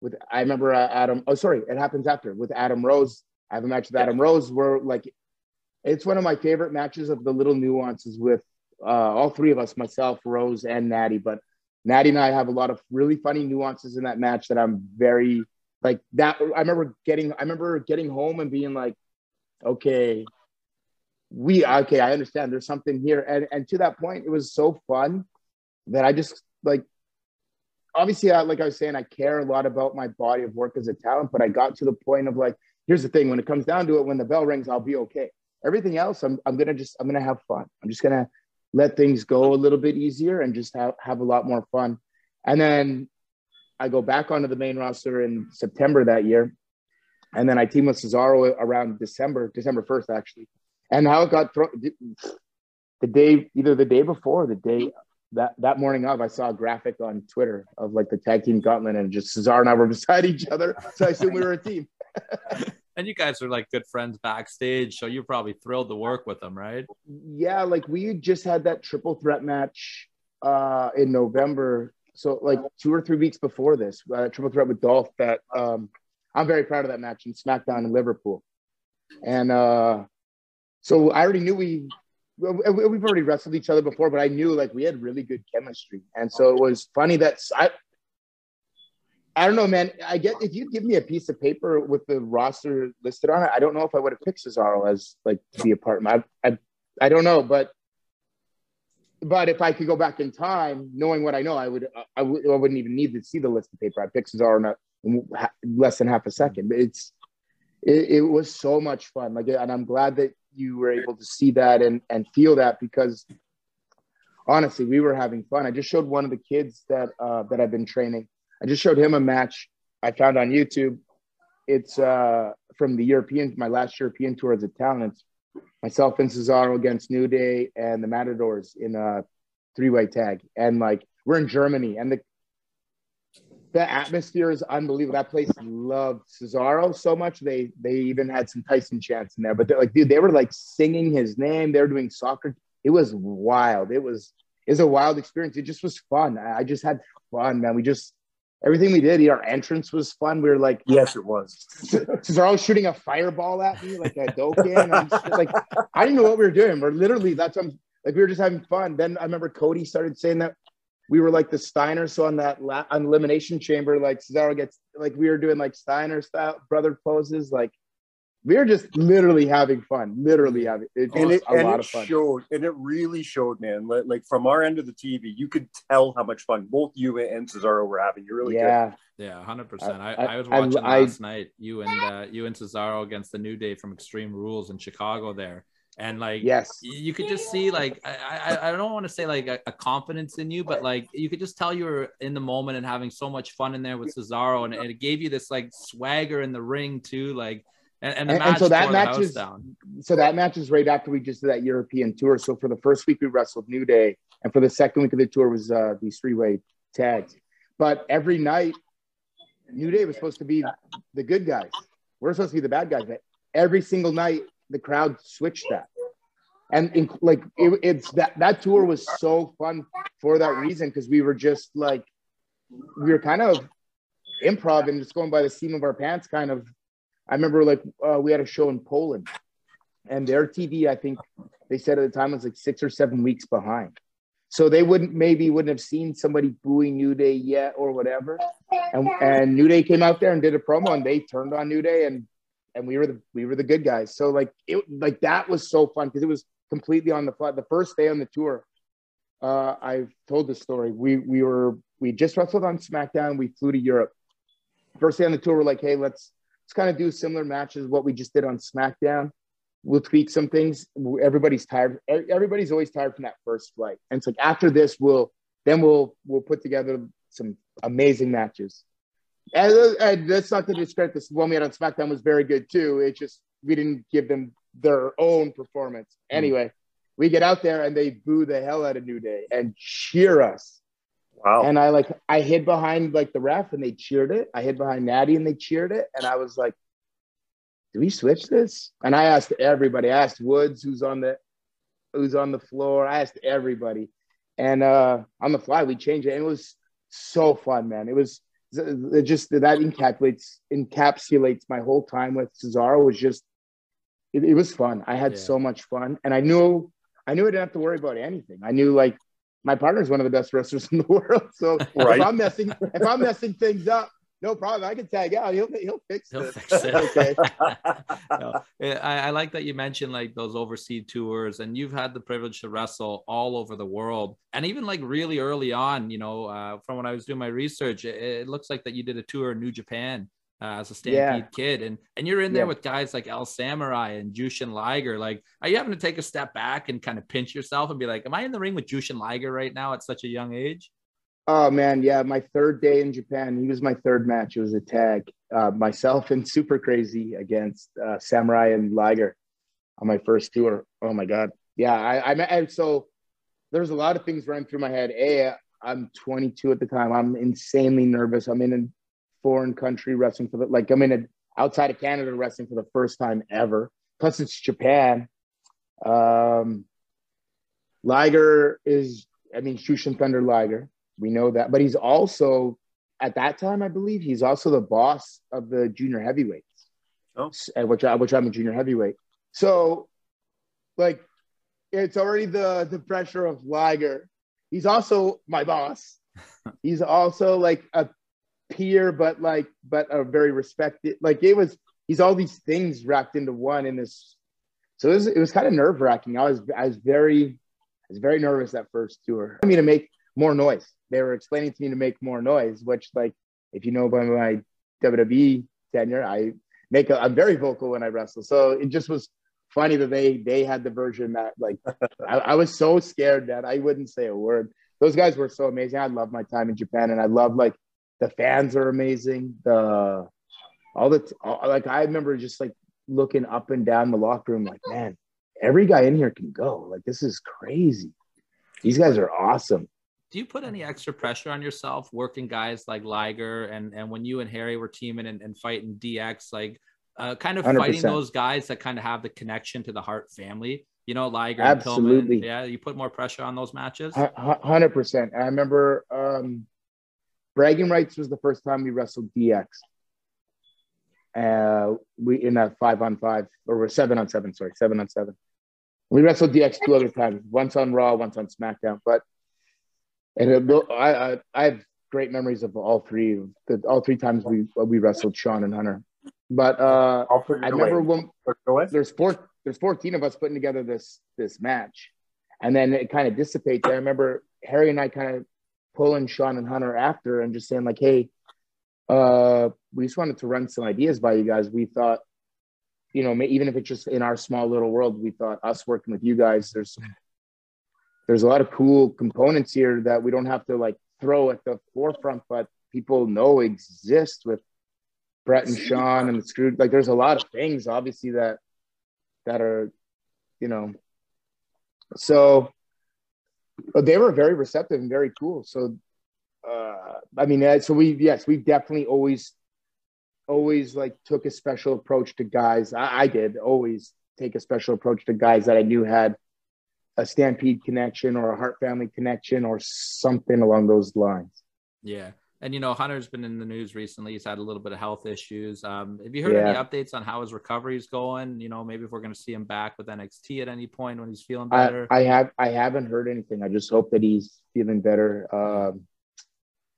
with I remember uh, Adam. Oh, sorry, it happens after with Adam Rose. I have a match with Adam Rose where like it's one of my favorite matches of the little nuances with uh, all three of us, myself, Rose, and Natty. But Natty and I have a lot of really funny nuances in that match that I'm very like that. I remember getting I remember getting home and being like, okay, we okay, I understand. There's something here, and and to that point, it was so fun that I just like. Obviously, I, like I was saying, I care a lot about my body of work as a talent, but I got to the point of like, here's the thing: when it comes down to it, when the bell rings, I'll be okay. Everything else, I'm I'm gonna just I'm gonna have fun. I'm just gonna let things go a little bit easier and just have have a lot more fun. And then I go back onto the main roster in September that year, and then I team with Cesaro around December, December first actually. And how it got thrown the day, either the day before, or the day that that morning of, I saw a graphic on Twitter of like the tag team gauntlet, and just Cesaro and I were beside each other, so I assumed we were a team. And you guys are like good friends backstage, so you're probably thrilled to work with them, right? Yeah, like we just had that triple threat match uh in November. So like two or three weeks before this, uh, triple threat with Dolph. That um, I'm very proud of that match in SmackDown in Liverpool, and uh, so I already knew we- we've already wrestled each other before, but I knew like we had really good chemistry, and so it was funny that I. I don't know, man. I get if you give me a piece of paper with the roster listed on it, I don't know if I would have picked Cesaro as like to be a part. I, I, I don't know, but but if I could go back in time, knowing what I know, I would uh, I, would, I wouldn't even need to see the list of paper. I'd pick Cesaro in, a, in less than half a second. It's it, it was so much fun. Like, and I'm glad that you were able to see that and and feel that because honestly, we were having fun. I just showed one of the kids that uh, that I've been training. I just showed him a match I found on YouTube. It's uh, from the European, my last European tour as a talent. Myself and Cesaro against New Day and the Matadors in a three-way tag. And like we're in Germany, and the the atmosphere is unbelievable. That place loved Cesaro so much they they even had some Tyson chants in there. But they're like, dude, they were like singing his name. They were doing soccer. It was wild. It was it was a wild experience. It just was fun. I I just had fun, man. We just everything we did. Our entrance was fun. We were like, yes, it was. Cesaro shooting a fireball at me like a Doken. I'm just like, I didn't know what we were doing. We're literally that's I'm like. We were just having fun. Then I remember Cody started saying that we were like the Steiner. So on that la- on elimination chamber, like Cesaro gets like we were doing like Steiner style brother poses. Like we were just literally having fun. Literally having it, and was it, a and lot it of fun. showed, and it really showed, man. Like, like from our end of the TV, you could tell how much fun both you and Cesaro were having. You really Yeah. Yeah, hundred percent. I, I- I was watching I- last night. You and uh, you and Cesaro against the New Day from Extreme Rules in Chicago there, and like Yes. you could just see like I I, I don't want to say like a, a confidence in you, but like you could just tell you were in the moment and having so much fun in there with Cesaro, and, and it gave you this like swagger in the ring too, like and, and the and, and so that tore the match house is down. so that matches right after we just did that European tour. So for the first week we wrestled New Day, and for the second week of the tour was uh, these three way tags. But every night, New Day was supposed to be the good guys. We're supposed to be the bad guys. But every single night, the crowd switched that, and in, like it, it's that that tour was so fun for that reason because we were just like we were kind of improv and just going by the seam of our pants, kind of I remember like uh, we had a show in Poland, and their TV, I think they said at the time was like six or seven weeks behind. So they wouldn't maybe wouldn't have seen somebody booing New Day yet or whatever. And and New Day came out there and did a promo and they turned on New Day and and we were the we were the good guys. So like it like that was so fun because it was completely on the fly. The first day on the tour, uh, I've told this story. We we were we just wrestled on SmackDown. We flew to Europe. First day on the tour, we're like, hey, let's let's kind of do similar matches what we just did on SmackDown. We'll tweak some things. Everybody's tired. Everybody's always tired from that first flight, and it's like after this, we'll then we'll we'll put together some amazing matches. And, and that's not to discredit this one we had on SmackDown was very good too. It's just we didn't give them their own performance. Anyway, we get out there and they boo the hell out of New Day and cheer us. Wow. And I like I hid behind like the ref and they cheered it. I hid behind Natty and they cheered it. And I was like, do we switch this? And I asked everybody. I asked Woods, who's on the who's on the floor. I asked everybody. And uh on the fly, we changed it. And it was so fun, man. It was it just that encapsulates encapsulates my whole time with Cesaro was just it, it was fun. I had so much fun. And I knew I knew I didn't have to worry about anything. I knew like my partner's one of the best wrestlers in the world. So Right. if I'm messing if I'm messing things up, no problem. I can tag out. He'll he'll fix it. He'll it. fix it. okay. No, I, I like that you mentioned like those overseas tours, and you've had the privilege to wrestle all over the world, and even like really early on. You know, uh, from when I was doing my research, it, it looks like that you did a tour in New Japan uh, as a Stampede Yeah. kid, and and you're in there Yeah. with guys like El Samurai and Jushin Liger. Like, are you having to take a step back and kind of pinch yourself and be like, "Am I in the ring with Jushin Liger right now at such a young age?" Oh man, yeah. My third day in Japan, he was my third match. It was a tag. Uh, myself and Super Crazy against uh, Samurai and Liger on my first tour. Oh my god, yeah. I, I and so there's a lot of things running through my head. A, I'm 22 at the time. I'm insanely nervous. I'm in a foreign country wrestling for the like. I'm in a outside of Canada wrestling for the first time ever. Plus, it's Japan. Um, Liger is, I mean, Jushin Thunder Liger. We know that, but he's also at that time, I believe, he's also the boss of the junior heavyweights. Oh. At which I, which I'm a junior heavyweight. So, like, it's already the the pressure of Liger. He's also my boss. He's also like a peer, but like, but a very respected. Like it was. He's all these things wrapped into one in this. So it was, it was kind of nerve wracking. I was I was very I was very nervous that first tour. I mean to make more noise. They were explaining to me to make more noise, which like if you know by my WWE tenure, I make a, I'm very vocal when I wrestle. So it just was funny that they they had the version that like I, I was so scared that I wouldn't say a word. Those guys were so amazing. I love my time in Japan, and I love like the fans are amazing. The all the all, like I remember just like looking up and down the locker room, like man, every guy in here can go. Like this is crazy. These guys are awesome. Do you put any extra pressure on yourself working guys like Liger and and when you and Harry were teaming and, and fighting DX, like uh, kind of fighting 100%. those guys that kind of have the connection to the Hart family? You know, Liger Pillman. Absolutely. Yeah, you put more pressure on those matches. Hundred percent. I remember um, bragging rights was the first time we wrestled DX. Uh, we in a five on five or we're seven on seven. Sorry, seven on seven. We wrestled DX two other times. Once on Raw, once on SmackDown. But and it, I, I I have great memories of all three. The, all three times we we wrestled Shawn and Hunter. But uh, I remember when there's four there's 14 of us putting together this this match, and then it kind of dissipates. I remember Harry and I kind of pulling Shawn and Hunter after and just saying like, "Hey, uh, we just wanted to run some ideas by you guys. We thought, you know, even if it's just in our small little world, we thought us working with you guys, there's some, there's a lot of cool components here that we don't have to like throw at the forefront, but people know exist with Bret and Shawn and the screw. Like, there's a lot of things, obviously, that that are, you know, so but they were very receptive and very cool. So, uh, I mean, uh, so we yes, we definitely always, always like took a special approach to guys. I, I did always take a special approach to guys that I knew had a Stampede connection or a Hart family connection or something along those lines. Yeah. And you know, Hunter's been in the news recently. He's had a little bit of health issues. Um, have you heard any updates on how his recovery is going? You know, maybe if we're going to see him back with NXT at any point when he's feeling I, better. I have I haven't heard anything. I just hope that he's feeling better. Um,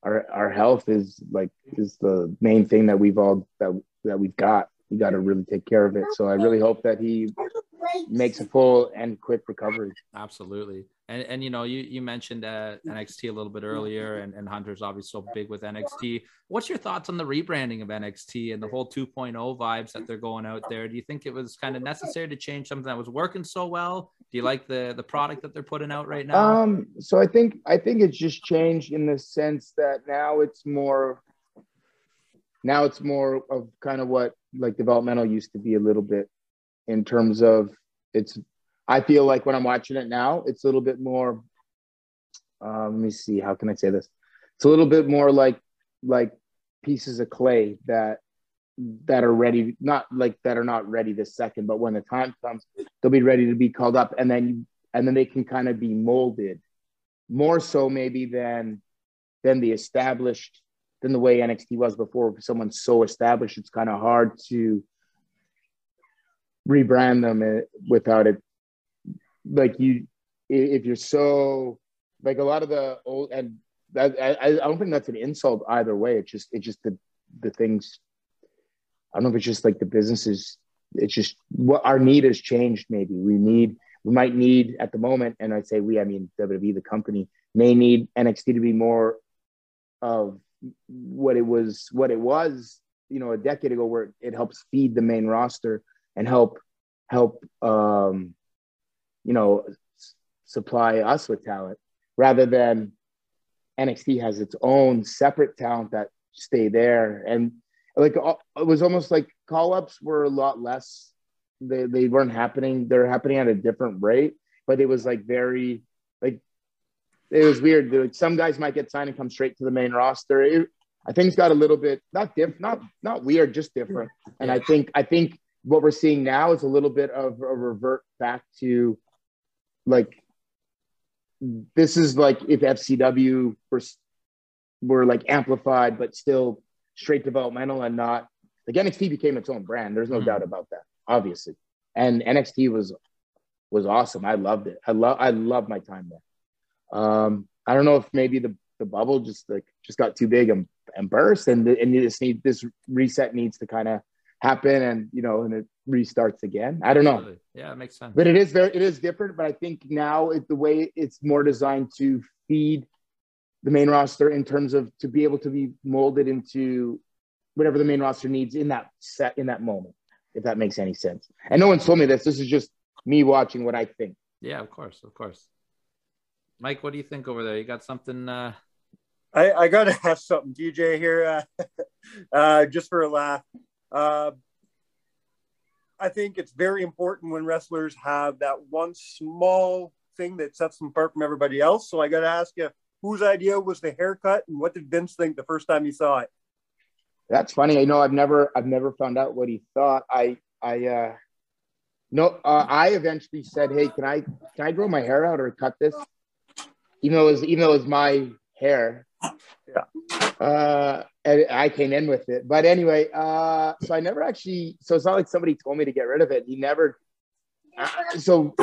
our our health is like is the main thing that we've all that that we've got. We got to really take care of it. So I really hope that he makes a full and quick recovery. Absolutely. And and you know, you you mentioned uh, NXT a little bit earlier, and, and Hunter's obviously so big with NXT. What's your thoughts on the rebranding of NXT and the whole 2.0 vibes that they're going out there? Do you think it was kind of necessary to change something that was working so well? Do you like the the product that they're putting out right now? Um, so I think I think it's just changed in the sense that now it's more now it's more of kind of what like developmental used to be a little bit in terms of it's I feel like when I'm watching it now, it's a little bit more uh, let me see, how can I say this? It's a little bit more like like pieces of clay that that are ready, not like that are not ready this second, but when the time comes, they'll be ready to be called up, and then you, and then they can kind of be molded more so maybe than than the established than the way NXT was before. If someone's so established, it's kind of hard to rebrand them uh, without it. Like you, if you're so like a lot of the old and that I, I don't think that's an insult either way. It's just it's just the the things. I don't know if it's just like the businesses. It's just what our need has changed. Maybe we need we might need at the moment, and I'd say we, I mean WWE, the company, may need NXT to be more of what it was, what it was, you know, a decade ago, where it helps feed the main roster and help help, um, you know, supply us with talent, rather than NXT has its own separate talent that stay there. And like it was almost like call ups were a lot less. They they weren't happening. They're happening at a different rate, but it was like very like it was weird. Like some guys might get signed and come straight to the main roster. It, I think it's got a little bit not diff, not not weird, just different. And I think I think what we're seeing now is a little bit of a revert back to like this is like if FCW were were like amplified but still straight developmental and not like NXT became its own brand. There's no doubt about that, obviously. And NXT was was awesome. I loved it. I love I love my time there. Um, I don't know if maybe the the bubble just like just got too big and, and burst, and and this need this reset needs to kind of happen, and you know, and it restarts again. I don't know. Absolutely. Yeah, it makes sense. But it is very, it is different. But I think now it, the way it's more designed to feed the main roster in terms of to be able to be molded into whatever the main roster needs in that set in that moment. if that makes any sense. And no one's told me this. This is just me watching what I think. Yeah, of course, of course. Mike, what do you think over there? You got something? Uh... I, I gotta have something, DJ here, uh, uh, just for a laugh. Uh, I think it's very important when wrestlers have that one small thing that sets them apart from everybody else. So I got to ask you, whose idea was the haircut, and what did Vince think the first time he saw it? That's funny. I know I've never I've never found out what he thought. I I uh no uh, I eventually said, Hey, can I can I grow my hair out or cut this? Even though it was even though it was my hair. Yeah. Uh and I came in with it. But anyway, uh so I never actually so it's not like somebody told me to get rid of it. He never uh, so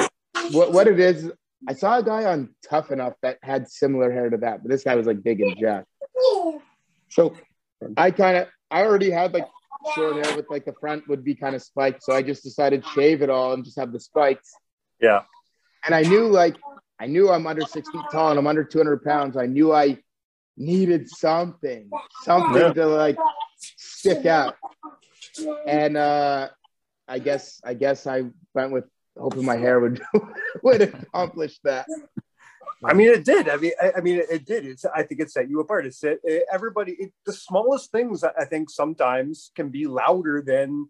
what what it is, I saw a guy on Tough Enough that had similar hair to that, but this guy was like big and jacked. So I kind of I already had like short hair with like the front would be kind of spiked. So I just decided to shave it all and just have the spikes. Yeah. And I knew like I knew I'm under six feet tall and I'm under 200 pounds. I knew I needed something, something Yeah. to like stick out. And uh I guess I guess I went with hoping my hair would would accomplish that. I mean, it did. I mean, I, I mean, it did. It's. I think it set you apart. It set it, everybody. It, the smallest things, I think, sometimes can be louder than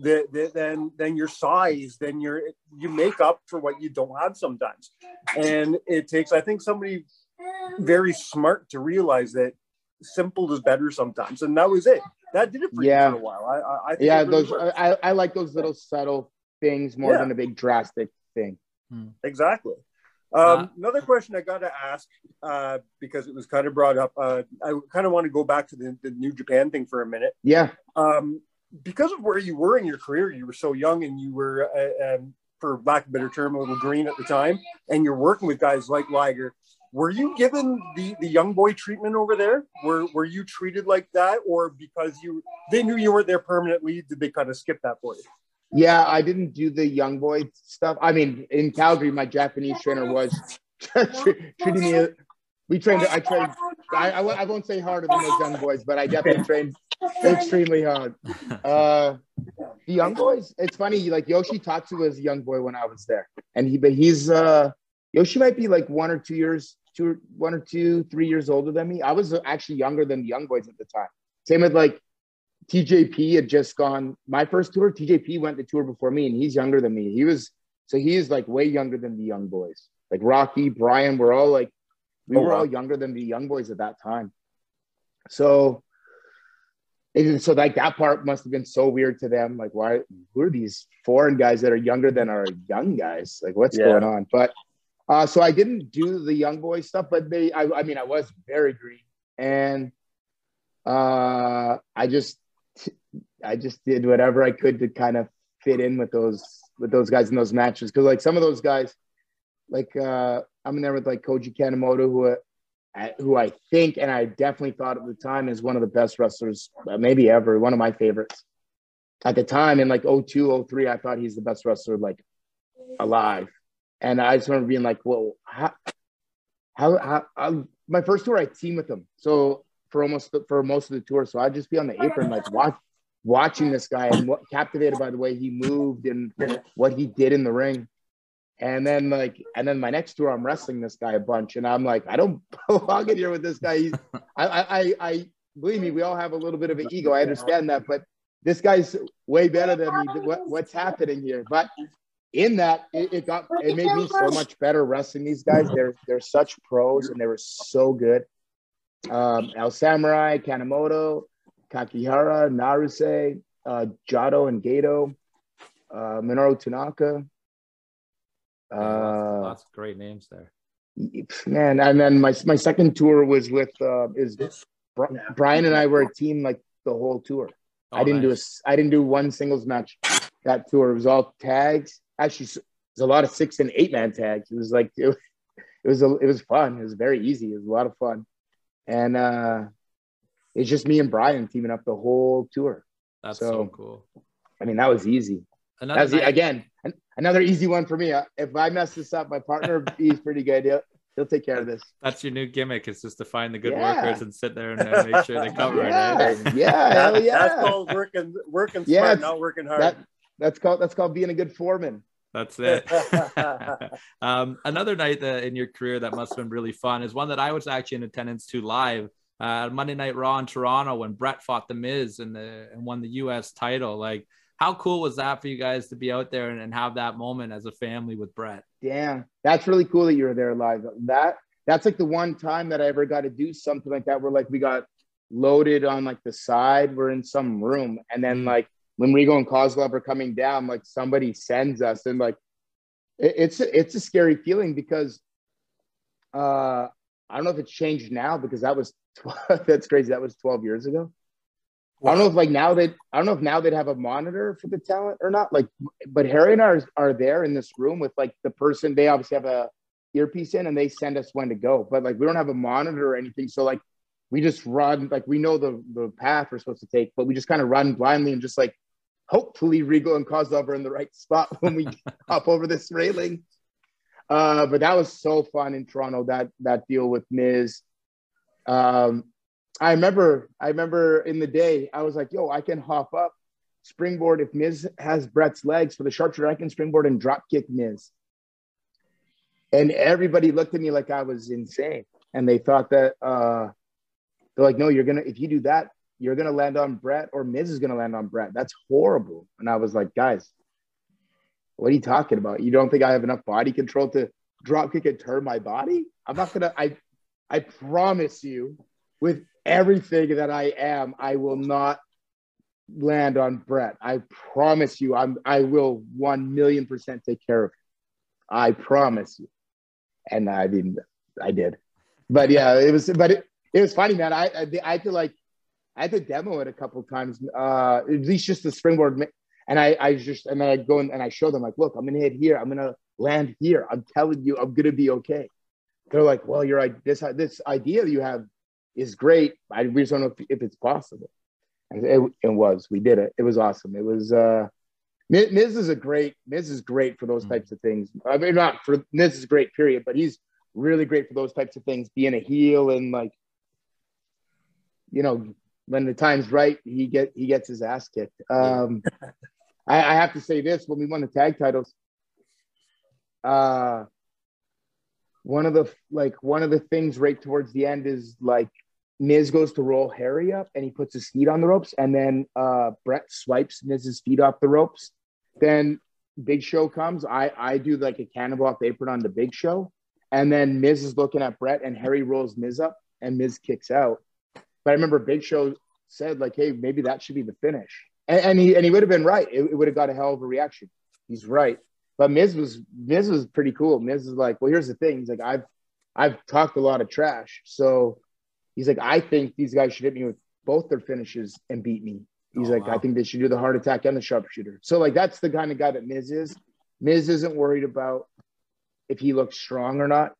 the, the than than your size. Than your you make up for what you don't have sometimes, and it takes. I think somebody very smart to realize that simple is better sometimes, and that was it. That did it for Yeah. you for a while. I, I, I think Yeah, really those worked. I, I like those little subtle things more Yeah. than a big drastic thing. Exactly. Um, another question I got to ask uh, because it was kind of brought up. Uh, I kind of want to go back to the, the New Japan thing for a minute. Yeah. Um, because of where you were in your career, you were so young and you were, uh, um, for lack of a better term, a little green at the time, and you're working with guys like Liger. Were you given the, the young boy treatment over there? Were were you treated like that, or because you they knew you weren't there permanently, did they kind of skip that for you? Yeah, I didn't do the young boy stuff. I mean, in Calgary, my Japanese trainer was treating me. We trained. I trained. I, I, won't- I won't say harder than those young boys, but I definitely trained extremely hard. Uh, the young boys. It's funny. Like Yoshi Tatsu was a young boy when I was there, and he. But he's. Uh, Yoshi might be like one or two years, two, one or two, three years older than me. I was actually younger than the young boys at the time. Same with like TJP had just gone my first tour. TJP went the tour before me, and he's younger than me. He was so he is like way younger than the young boys. Like Rocky, Brian, we're all like we Oh, were wow. all younger than the young boys at that time. So it, so like that part must have been so weird to them. Like, why who are these foreign guys that are younger than our young guys? Like, what's Yeah. going on? But uh, so I didn't do the young boy stuff, but they I, I mean I was very green and uh I just I just did whatever I could to kind of fit in with those with those guys in those matches because like some of those guys, like uh I'm in there with like Koji Kanemoto who uh, I- who I think and I definitely thought at the time is one of the best wrestlers uh, maybe ever, one of my favorites. At the time in like 02, 03, I thought he's the best wrestler like alive. And I just remember being like, well, how, how, how, my first tour I team with him. So for almost the, for most of the tour, so I'd just be on the apron like watch, watching this guy and what, captivated by the way he moved and what he did in the ring. And then like, and then my next tour, I'm wrestling this guy a bunch, and I'm like, I don't belong in here with this guy. He's, I, I, I, I believe me, we all have a little bit of an ego. I understand that, but this guy's way better than me. What, what's happening here? But in that, it, it got it made me so much better wrestling these guys. They're they're such pros, and they were so good. Um, El Samurai, Kanemoto, Kakihara, Naruse, uh, Jado and Gedo, uh, Minoru Tanaka. Uh, Lots of great names there. man, and then my my second tour was with uh, is Brian and I were a team like the whole tour. Oh, I didn't do a nice. s- I didn't do one singles match that tour. It was all tags. Actually, s- it was a lot of six and eight man tags. It was like it, was- it was a, it was fun. It was very easy. It was a lot of fun, and uh, it's just me and Brian teaming up the whole tour. That's so, cool. I mean, that was easy. Another That's night- again an- another easy one for me. Uh, If I mess this up, my partner he's pretty good. He'll, he'll take care of this. That's your new gimmick. It's just to find the good Yeah. workers and sit there and uh, make sure they cover Yeah, it. eh? yeah, hell yeah. That's called working working Yeah, smart, it's- not working hard. That That's called that's called being a good foreman. That's it. um, another night that, in your career that must have been really fun is one that I was actually in attendance to live. Uh, Monday Night Raw in Toronto when Bret fought The Miz and, the, and won the U.S. title. Like, how cool was that for you guys to be out there and, and have that moment as a family with Bret? Damn, that's really cool that you were there live. That that's like the one time that I ever got to do something like that where like we got loaded on like the side. We're in some room, and then like when Regal and Kozlov are coming down, like somebody sends us, and like it, it's it's a scary feeling because uh I don't know if it's changed now because that was 12, that's crazy. That was 12 years ago. I don't know if like now they I don't know if now they'd have a monitor for the talent or not. Like, but Harry and I are, are there in this room with like the person. They obviously have a earpiece in and they send us when to go. But like we don't have a monitor or anything. So like we just run like we know the the path we're supposed to take, but we just kind of run blindly and just like hopefully Regal and Kozlov are in the right spot when we hop over this railing. Uh, but that was so fun in Toronto. That that deal with Miz. Um, I remember, I remember in the day, I was like, "Yo, I can hop up, springboard if Miz has Bret's legs for the sharpshooter. I can springboard and drop kick Miz." And everybody looked at me like I was insane, and they thought that uh, they're like, "No, you're gonna if you do that, you're gonna land on Bret, or Miz is gonna land on Bret. That's horrible." And I was like, "Guys, what are you talking about? You don't think I have enough body control to drop kick and turn my body? I'm not gonna. I I promise you, with everything that I am, I will not land on Bret. I promise you, I'm I will one million percent take care of him. I promise you. And I didn't. I did. But yeah, it was. But it, it was funny, man. I I, I to like I had to demo it a couple of times. Uh, at least just the springboard. And I I just and then I go in and I show them like, look, I'm gonna hit here. I'm gonna land here. I'm telling you, I'm gonna be okay. They're like, well, you're this this idea you have is great. I we just don't know if, if it's possible. And it, it was. We did it. It was awesome. It was. uh Miz is a great. Miz is great for those types of things. I mean, not for Miz is great, period. But he's really great for those types of things. Being a heel and like, you know, when the time's right, he get he gets his ass kicked. Um, I, I have to say this: when we won the tag titles, uh, one of the like one of the things right towards the end is like Miz goes to roll Harry up and he puts his feet on the ropes, and then uh, Bret swipes Miz's feet off the ropes. Then Big Show comes. I I do like a cannonball off the apron on the Big Show, and then Miz is looking at Bret, and Harry rolls Miz up, and Miz kicks out. But I remember Big Show said like, "Hey, maybe that should be the finish," and, and he and he would have been right. It, it would have got a hell of a reaction. He's right. But Miz was Miz was pretty cool. Miz is like, well, here's the thing. He's like, I've I've talked a lot of trash, so he's like, I think these guys should hit me with both their finishes and beat me. He's oh, like, I think they should do the Hart Attack and the sharpshooter. So like, that's the kind of guy that Miz is. Miz isn't worried about if he looks strong or not.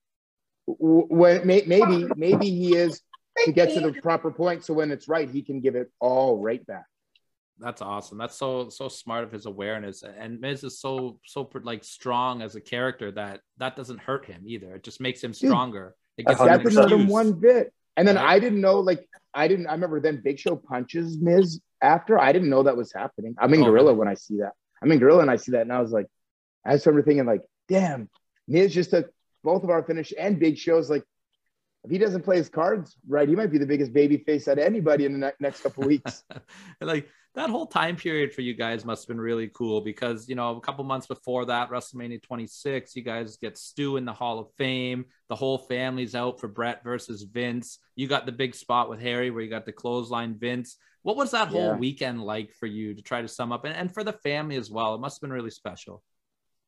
When may, maybe maybe he is to get to the proper point. So when it's right, he can give it all right back. That's awesome. That's so so smart of his awareness. And Miz is so so like strong as a character that that doesn't hurt him either. It just makes him stronger. It gives him that an didn't hurt him one bit. And then Right. I didn't know, like, I didn't, I remember then Big Show punches Miz after. I didn't know that was happening. I'm in Oh, Gorilla really? when I see that. I'm in Gorilla and I see that. And I was like, I just remember thinking, like, damn, Miz just took both of our finish and Big Show's like, if he doesn't play his cards right, he might be the biggest baby face out of anybody in the ne- next couple weeks. like that whole time period for you guys must have been really cool because you know a couple months before that WrestleMania 26 you guys get Stu in the Hall of Fame the whole family's out for Bret versus Vince you got the big spot with Harry where you got the clothesline Vince what was that whole Yeah. weekend like for you to try to sum up and, and for the family as well it must have been really special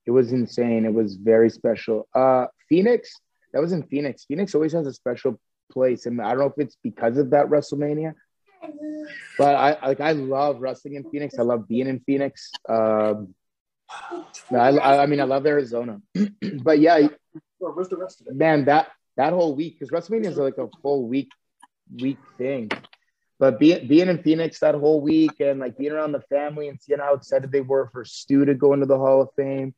It was insane. It was very special. Uh, Phoenix, that was in Phoenix. Phoenix always has a special place, and I don't know if it's because of that WrestleMania, but I like I love wrestling in Phoenix. I love being in Phoenix. Um, I, I, mean, I love Arizona, but yeah, Where's the rest of it? man, that that whole week because WrestleMania is like a full week week thing. But being being in Phoenix that whole week and like being around the family and seeing how excited they were for Stu to go into the Hall of Fame.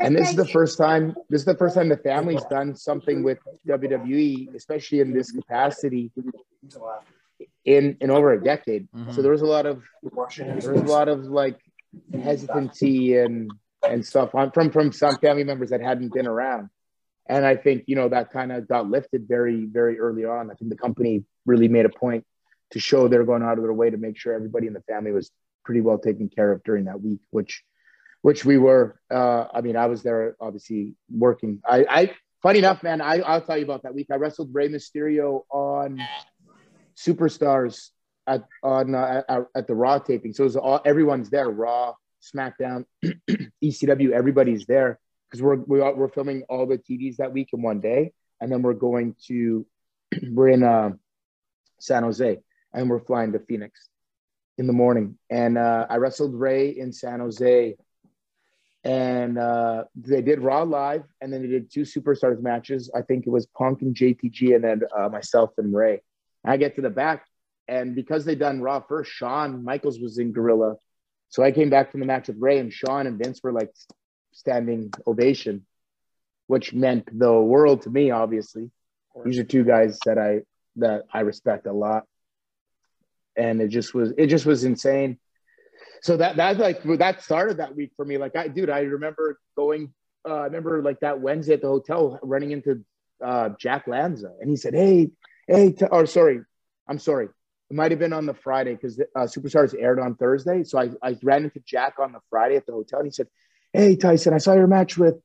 And this is the first time this is the first time the family's done something with WWE, especially in this capacity, in in over a decade. Mm-hmm. So there was a lot of there was a lot of like hesitancy and and stuff on from from some family members that hadn't been around. And I think you know that kind of got lifted very very early on. I think the company really made a point to show they're going out of their way to make sure everybody in the family was pretty well taken care of during that week, which which we were. Uh, I mean, I was there obviously working. I, I funny enough, man, I, I'll tell you about that week. I wrestled Rey Mysterio on Superstars at on uh, at, at the Raw taping. So it was all everyone's there. Raw, SmackDown, ECW, everybody's there because we're we are, we're filming all the TVs that week in one day, and then we're going to we're in uh, San Jose and we're flying to Phoenix in the morning. And uh, I wrestled Rey in San Jose, and uh, they did Raw live, and then they did two Superstars matches. I think it was Punk and JTG, and then uh, myself and Rey. I get to the back, and because they done Raw first, Shawn Michaels was in Gorilla, so I came back from the match with Rey, and Shawn and Vince were like standing ovation, which meant the world to me. Obviously, these are two guys that I that I respect a lot, and it just was it just was insane. So that that like that started that week for me. Like I, dude, I remember going. Uh, I remember like that Wednesday at the hotel, running into uh, Jack Lanza, and he said, "Hey, hey," t- or sorry, I'm sorry. It might have been on the Friday because uh, Superstars aired on Thursday. So I, I ran into Jack on the Friday at the hotel, and he said, "Hey, Tyson, I saw your match with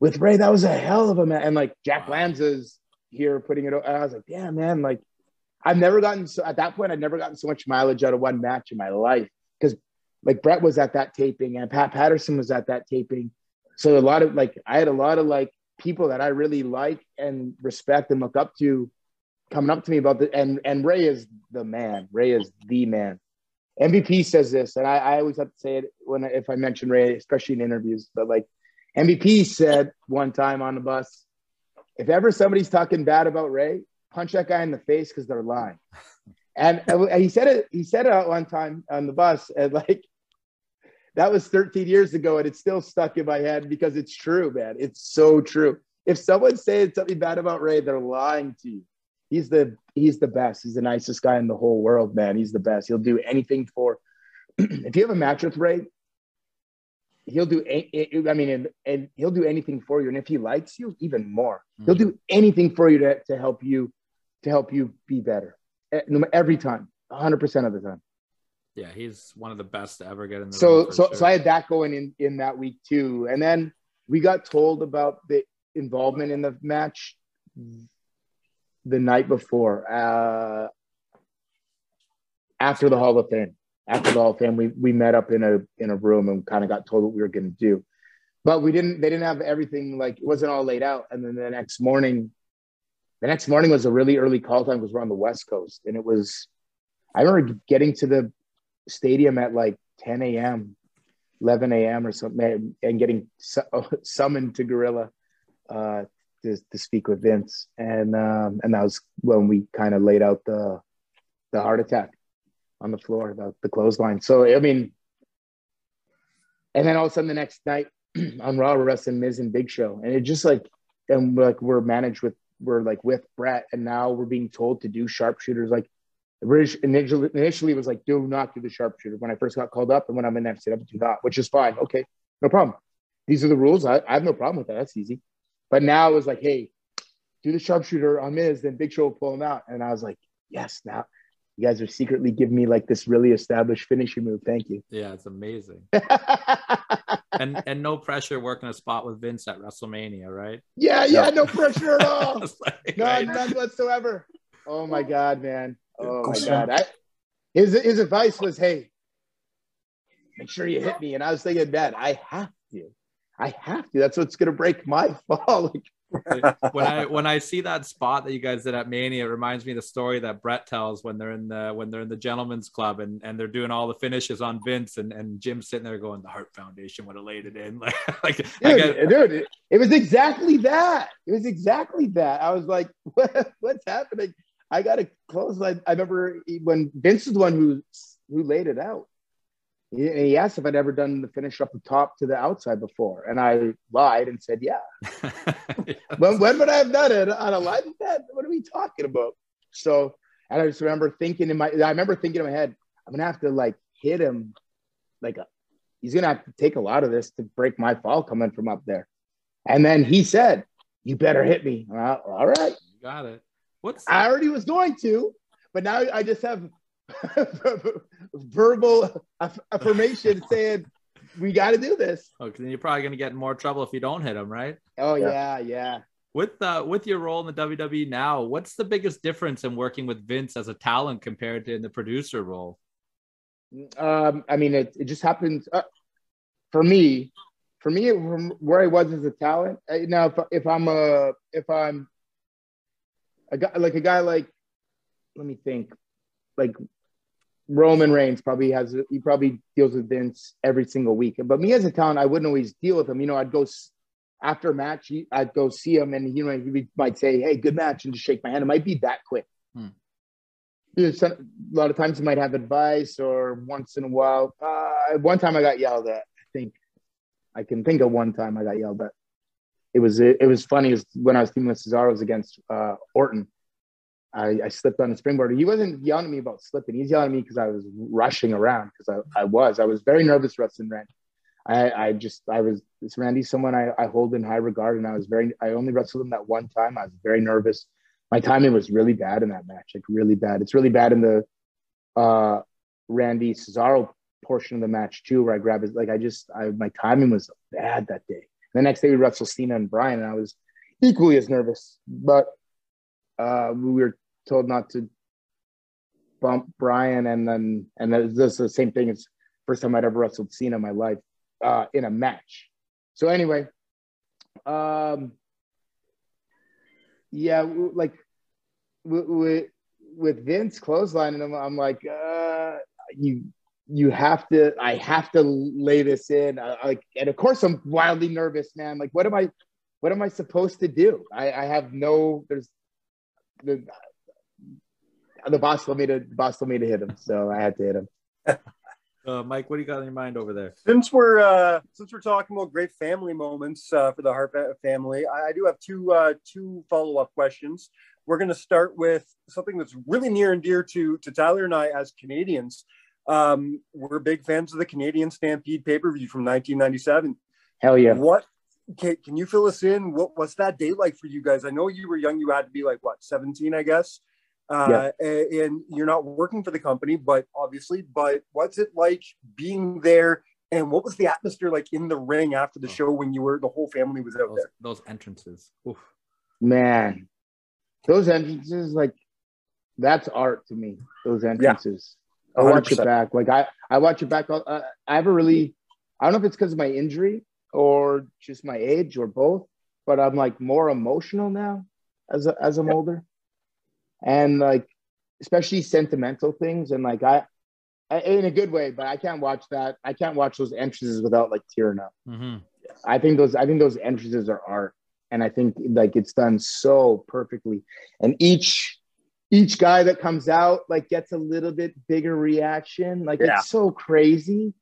with Rey. That was a hell of a match." And like Jack Lanza's here putting it. o- And I was like, "Damn, man!" Like I've never gotten so at that point. I'd never gotten so much mileage out of one match in my life because like Bret was at that taping and Pat Patterson was at that taping. So a lot of like I had a lot of like people that I really like and respect and look up to coming up to me about the and and Rey is the man. Rey is the man. MVP says this, and I, I always have to say it when if I mention Rey, especially in interviews. But like MVP said one time on the bus, if ever somebody's talking bad about Rey, punch that guy in the face because they're lying. And, he said it. He said it out one time on the bus, and like that was 13 years ago, and it's still stuck in my head because it's true, man. It's so true. If someone's saying something bad about Rey, they're lying to you. He's the he's the best. He's the nicest guy in the whole world, man. He's the best. He'll do anything for. if you have a match with Rey, he'll do. a- I mean, and, and he'll do anything for you. And if he likes you, even more. He'll do mm-hmm. anything for you to, to help you to help you be better. Every time, 100 percent of the time. Yeah, he's one of the best to ever get in the so so sure. so I had that going in in that week too, and then we got told about the involvement in the match the night before, uh, after the Hall of Fame. After the Hall of Fame, we we met up in a in a room and kind of got told what we were going to do, but we didn't. They didn't have everything like it wasn't all laid out. And then the next morning, the next morning was a really early call time because we're on the West Coast, and it was. I remember getting to the stadium at like 10 a.m., 11 a.m. or something, and getting su- summoned to Gorilla uh, to, to speak with Vince, and um, and that was when we kind of laid out the the Hart Attack on the floor, the, the clothesline. So I mean, and then all of a sudden the next night on Raw, we're wrestling Miz and Big Show, and it just like and like we're managed with we're like with Bret, and now we're being told to do sharpshooters like British initially, initially was like, do not do the sharpshooter when I first got called up. And when I'm in FCW, do not, which is fine. Okay, no problem. These are the rules. I, I have no problem with that. That's easy. But now it was like, hey, do the sharpshooter on Miz, then Big Show will pull him out. And I was like, yes, now you guys are secretly giving me like this really established finishing move. Thank you. Yeah, it's amazing. and and no pressure working a spot with Vince at WrestleMania, right? Yeah, yeah, no pressure at all. Like, none, right? none whatsoever. Oh my God, man. Oh my God. I, his, his advice was, hey, make sure you hit me. And I was thinking, Dad, I have to. I have to. That's what's going to break my fall. Like, when I when I see that spot that you guys did at Mania, it reminds me of the story that Bret tells when they're in the when they're in the gentleman's club and, and they're doing all the finishes on Vince and, and Jim's sitting there going, the Hart Foundation would have laid it in. Like, like I dude, get- dude, it, it was exactly that. It was exactly that. I was like, what, what's happening? I got to close. I, I remember when Vince was the one who who laid it out. He, and he asked if I'd ever done the finish up the top to the outside before, and I lied and said, "Yeah." when, when would I have done it on a live event? What are we talking about? So, and I just remember thinking in my, I remember thinking in my head, I'm gonna have to like hit him, like a, he's gonna have to take a lot of this to break my fall coming from up there. And then he said, "You better hit me." All right, You got it. What's I already was going to, but now I just have verbal affirmation saying we got to do this. Oh, 'cause then you're probably gonna get in more trouble if you don't hit him, right? Oh yeah, yeah. With uh, with your role in the WWE now, what's the biggest difference in working with Vince as a talent compared to in the producer role? Um, I mean, it, it just happens uh, for me. For me, from where I was as a talent. uh, Now, if, if I'm a if I'm a guy like a guy like, let me think, like Roman Reigns probably has he probably deals with Vince every single week. But me as a talent, I wouldn't always deal with him. You know, I'd go after a match, I'd go see him, and you know, he might say, "Hey, good match," and just shake my hand. It might be that quick. Hmm. You know, some, a lot of times he might have advice, or once in a while. Uh, one time I got yelled at. I think I can think of one time I got yelled at. It was it, it was funny. Was when I was teaming with Cesaro was against uh, Orton. I, I slipped on the springboard. He wasn't yelling at me about slipping. He's yelling at me because I was rushing around because I, I was. I was very nervous wrestling Randy. I, I just I was this Randy's someone I, I hold in high regard and I was very I only wrestled him that one time. I was very nervous. My timing was really bad in that match, like really bad. It's really bad in the uh Randy Cesaro portion of the match too, where I grab his like I just I my timing was bad that day. The next day we wrestled Cena and Brian, and I was equally as nervous. But uh we were told not to bump Brian, and then and is the same thing. It's first time I'd ever wrestled Cena in my life uh, in a match. So anyway, um, yeah, like with with Vince clotheslining him, I'm like, uh, you you have to, I have to lay this in. Like, and of course I'm wildly nervous, man. Like, what am I, what am I supposed to do? I, I have no, there's the the boss told me to the boss told me to hit him, so I had to hit him. Uh, Mike, what do you got in your mind over there? Since we're uh, since we're talking about great family moments uh, for the Hart family, I, I do have two uh, two follow up questions. We're going to start with something that's really near and dear to to Tyler and I as Canadians. Um, we're big fans of the Canadian Stampede pay per view from 1997. Hell yeah! What can, can you fill us in? What what's that day like for you guys? I know you were young. You had to be like what 17, I guess. Uh, a- and you're not working for the company, but obviously, but what's it like being there? And what was the atmosphere like in the ring after the show when you were the whole family was out Those, there? those entrances. Oof. Man, those entrances, like that's art to me. Those entrances. I watch it back. Like I, I watch it back. Uh, I have a really, I don't know if it's because of my injury or just my age or both, but I'm like more emotional now as a, as I'm older, and like especially sentimental things and like I, I, in a good way. But I can't watch that. I can't watch those entrances without like tearing up. Mm-hmm. I think those I think those entrances are art, and I think like it's done so perfectly. And each each guy that comes out like gets a little bit bigger reaction. Like Yeah. it's so crazy.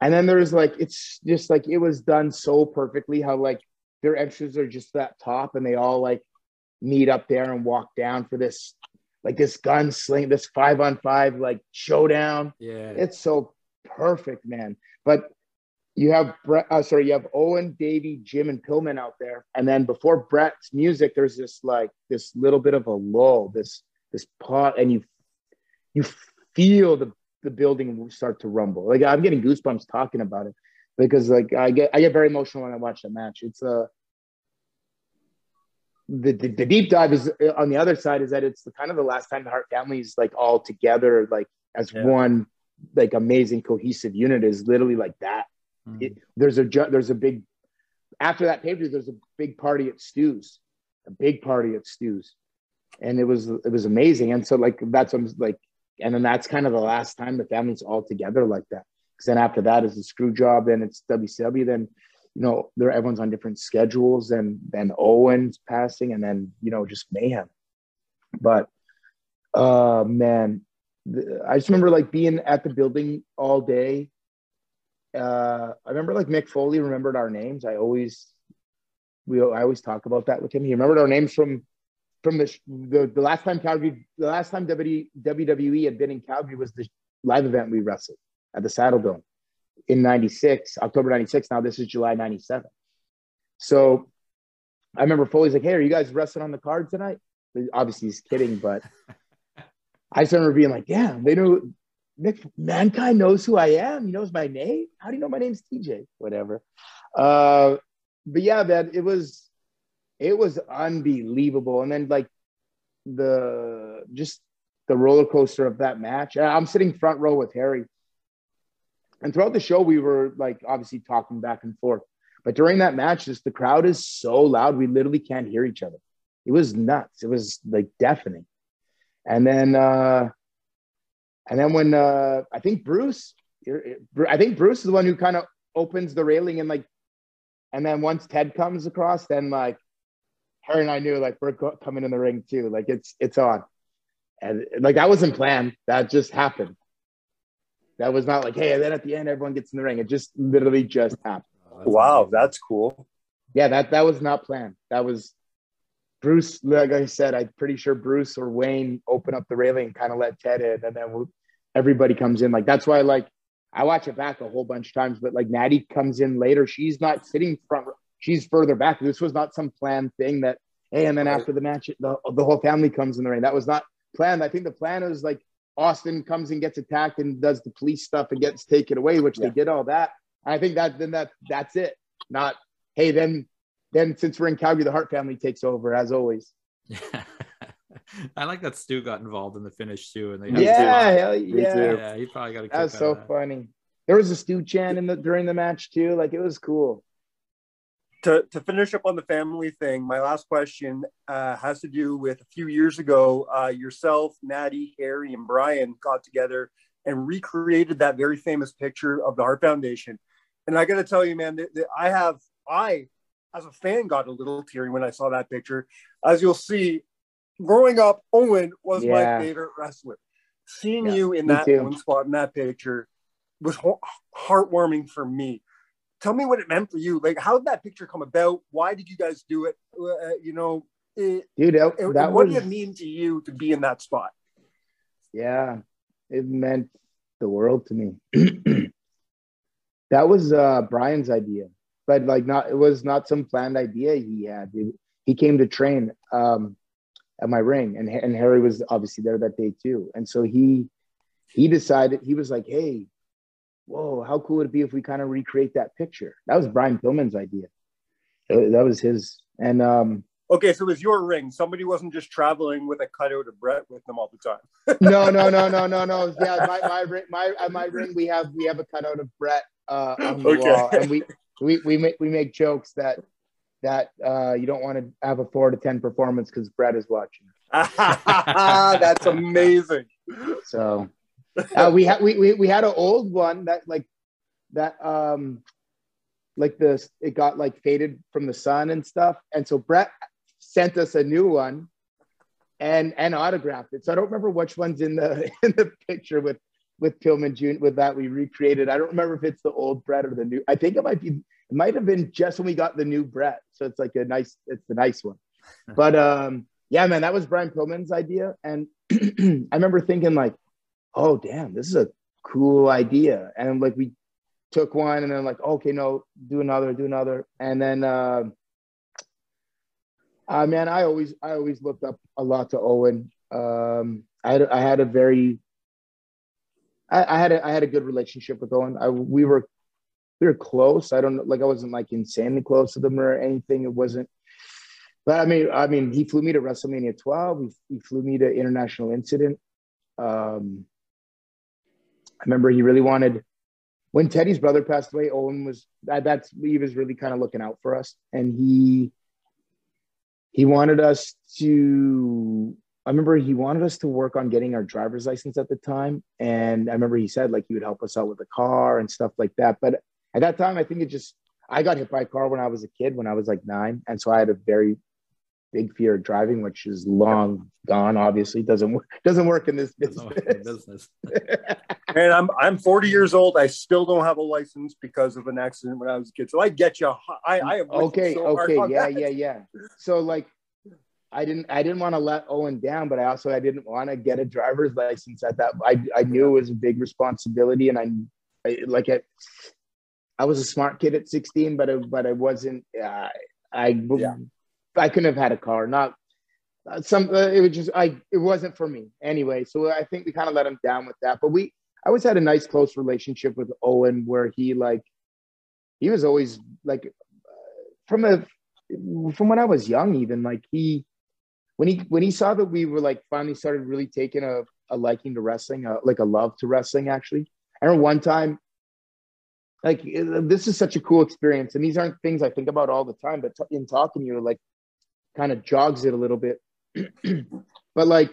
And then there's like it's just like it was done so perfectly. How like their entrances are just that top, and they all like meet up there and walk down for this like this gunsling, this five on five like showdown. Yeah. It's so perfect, man. But you have Bret, uh, sorry, you have Owen, Davey, Jim, and Pillman out there, and then before Bret's music, there's this like this little bit of a lull, this this pot, and you you feel the the building start to rumble. Like I'm getting goosebumps talking about it because like I get I get very emotional when I watch the match. It's a the, the, the deep dive is uh, on the other side is that it's the kind of the last time the Hart family is like all together, like as Yeah. one like amazing cohesive unit is literally like that. It, there's a there's a big after that pay. There's a big party at Stu's, a big party at Stu's, and it was it was amazing. And so like that's I'm like, and then that's kind of the last time the family's all together like that. Because then after that is the screw job, then it's WCW, then you know they're everyone's on different schedules, and then Owen's passing, and then you know just mayhem. But uh man, I just remember like being at the building all day uh, I remember like Mick Foley remembered our names. I always we I always talk about that with him. He remembered our names from from the the, the last time Calgary, the last time WWE, WWE had been in Calgary was the live event we wrestled at the Saddledome, in 96, October 96. Now this is July 97. So I remember Foley's like, Hey, are you guys wrestling on the card tonight? Obviously he's kidding, but I just remember being like, Damn, they know Mick Mankind knows who I am. He knows my name. How do you know my name's TJ? Whatever. Uh, but yeah, man, it was it was unbelievable. And then like the just the roller coaster of that match. I'm sitting front row with Harry. And throughout the show, we were like obviously talking back and forth. But during that match, just the crowd is so loud, we literally can't hear each other. It was nuts. It was like deafening. And then uh and then when uh I think Bruce, I think Bruce is the one who kind of opens the railing and like, and then once Ted comes across, then like her and I knew like we're co- coming in the ring too. Like it's it's on, and like that wasn't planned. That just happened. That was not like hey, and then at the end everyone gets in the ring. It just literally just happened. Oh, wow, that's cool. Yeah, that that was not planned. That was Bruce. Like I said, I'm pretty sure Bruce or Wayne open up the railing, kind of let Ted in, and then everybody comes in. Like that's why like I watch it back a whole bunch of times, but like Natty comes in later. She's not sitting front. She's further back. This was not some planned thing that hey, and then after the match, the, the whole family comes in the ring. That was not planned. I think the plan was like Austin comes and gets attacked and does the police stuff and gets taken away, which they did all that. I think that then that that's it. Not hey, then then since we're in Calgary, the Hart family takes over as always. I like that Stu got involved in the finish too, and they Yeah, hell yeah. too. yeah, he probably got a kick That was so that. funny. There was a Stu Chan in the during the match too. Like it was cool. To, to finish up on the family thing, my last question uh, has to do with a few years ago. Uh, yourself, Natty, Harry, and Brian got together and recreated that very famous picture of the Hart Foundation. And I got to tell you, man, that, that I have, I, as a fan, got a little teary when I saw that picture. As you'll see, growing up, Owen was Yeah. my favorite wrestler. Seeing you in that too. one spot in that picture was heartwarming for me tell me what it meant for you. Like, how did that picture come about? Why did you guys do it? Uh, you know, it, Dude, that, and- that what was did it mean to you to be in that spot? yeah, it meant the world to me. that was uh Brian's idea, but like not it was not some planned idea he had. It- he came to train um at my ring, and and Harry was obviously there that day too, and so he he decided he was like, hey. Whoa, how cool would it be if we kind of recreate that picture? That was Brian Pillman's idea. That was his. And um, Okay, so it was your ring. Somebody wasn't just traveling with a cutout of Bret with them all the time. no, no, no, no, no, no. Yeah, my my ring, my my ring, we have we have a cutout of Bret uh, on the Okay. wall, and we we we make we make jokes that that uh, you don't want to have a four to ten performance because Bret is watching. That's amazing. So uh, we had we, we we had an old one that like that um like this it got like faded from the sun and stuff, and so Bret sent us a new one and and autographed it. So I don't remember which one's in the in the picture with with Pillman Jr. with that we recreated. I don't remember if it's the old Bret or the new. I think it might be it might have been just when we got the new Bret. So it's like a nice it's the nice one. But um yeah, man, that was Brian Pillman's idea. And I remember thinking like, oh damn, this is a cool idea. And like we took one and then like, okay, no, do another, do another. And then uh, uh man, I always I always looked up a lot to Owen. Um I had I had a very I, I had a I had a good relationship with Owen. I we were we were close. I don't know, like I wasn't like insanely close to them or anything. It wasn't but I mean, I mean, he flew me to WrestleMania 12. He, he flew me to International Incident. Um, I remember he really wanted when Teddy's brother passed away. Owen was that, that's he was really kind of looking out for us, and he he wanted us to. I remember he wanted us to work on getting our driver's license at the time, and I remember he said like he would help us out with the car and stuff like that. But at that time, I think it just I got hit by a car when I was a kid, when I was like nine, and so I had a very big fear of driving, which is long gone. Obviously, doesn't work. Doesn't work in this business. business. And I'm I'm 40 years old. I still don't have a license because of an accident when I was a kid. So I get you. I I you okay, so okay, yeah, that. yeah, yeah. So like, I didn't, I didn't want to let Owen down, but I also I didn't want to get a driver's license at that. I I knew it was a big responsibility, and I I, like I, I was a smart kid at 16, but I, but I wasn't. Uh, I I couldn't have had a car. Not uh, some. Uh, it was just I. It wasn't for me anyway. So I think we kind of let him down with that. But we I always had a nice close relationship with Owen, where he like he was always like from a from when I was young, even like he when he when he saw that we were like finally started really taking a, a liking to wrestling, uh, like a love to wrestling. Actually, I remember one time, like this is such a cool experience, and these aren't things I think about all the time, but t- in talking to you, like kind of jogs it a little bit. but like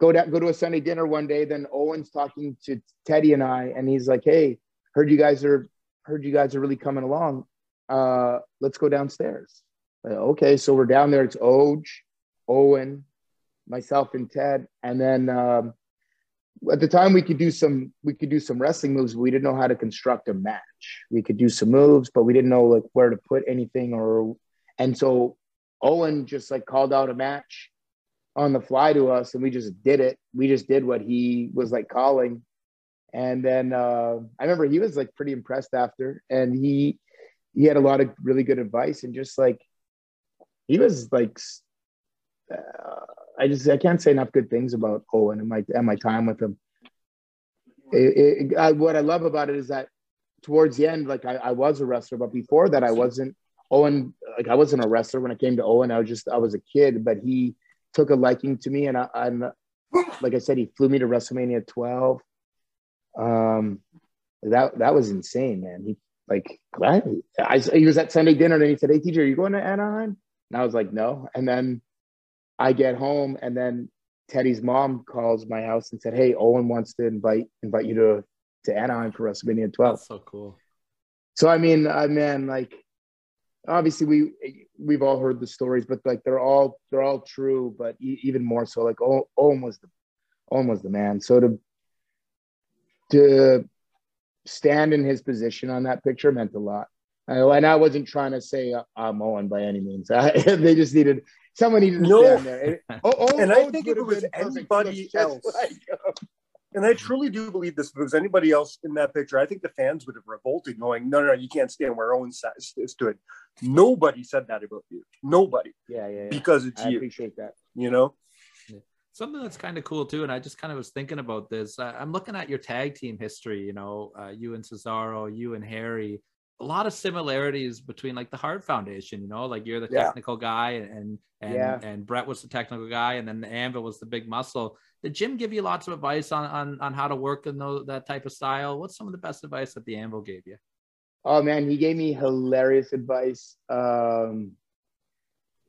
go down, go to a Sunday dinner one day, then Owen's talking to Teddy and I, and he's like, "Hey, heard you guys are heard you guys are really coming along. Uh, let's go downstairs." Like, okay, so we're down there. It's Oj, Owen, myself, and Ted, and then um, at the time we could do some we could do some wrestling moves. But we didn't know how to construct a match. We could do some moves, but we didn't know like where to put anything or. And so Owen just like called out a match on the fly to us, and we just did it. We just did what he was like calling, and then uh, I remember he was like pretty impressed after, and he he had a lot of really good advice, and just like he was like uh, I just I can't say enough good things about Owen and my and my time with him. It, it, I, what I love about it is that towards the end, like I, I was a wrestler, but before that, I wasn't. Owen, like I wasn't a wrestler when I came to Owen. I was just I was a kid, but he took a liking to me, and I, I'm like I said, he flew me to WrestleMania 12. Um, that that was insane, man. He like I, I he was at Sunday dinner, and he said, "Hey, teacher, are you going to Anaheim?" And I was like, "No." And then I get home, and then Teddy's mom calls my house and said, "Hey, Owen wants to invite invite you to to Anaheim for WrestleMania 12." That's so cool. So I mean, I mean, like obviously we we've all heard the stories, but like they're all they're all true, but e- even more so, like Owen was the Owen was the man. So to to stand in his position on that picture meant a lot. And I wasn't trying to say uh, I'm Owen by any means. I, they just needed someone needed to No. stand there. And, oh, oh, and I think if it was anybody He looks just else, like. and I truly do believe this, if it was anybody else in that picture, I think the fans would have revolted, going, "No, no, no, you can't stand where Owen stood." Nobody said that about you. Nobody, Yeah, yeah, yeah. because it's I you. appreciate that. You know, Something that's kind of cool too, and I just kind of was thinking about this. Uh, I'm looking at your tag team history. You know, uh, you and Cesaro, you and Harry. A lot of similarities between like the Hart Foundation. You know, like you're the Yeah. technical guy, and and Yeah. and Bret was the technical guy, and then the Anvil was the big muscle. Did Jim give you lots of advice on on, on how to work in those, that type of style? What's some of the best advice that the Anvil gave you? Oh man, he gave me hilarious advice um,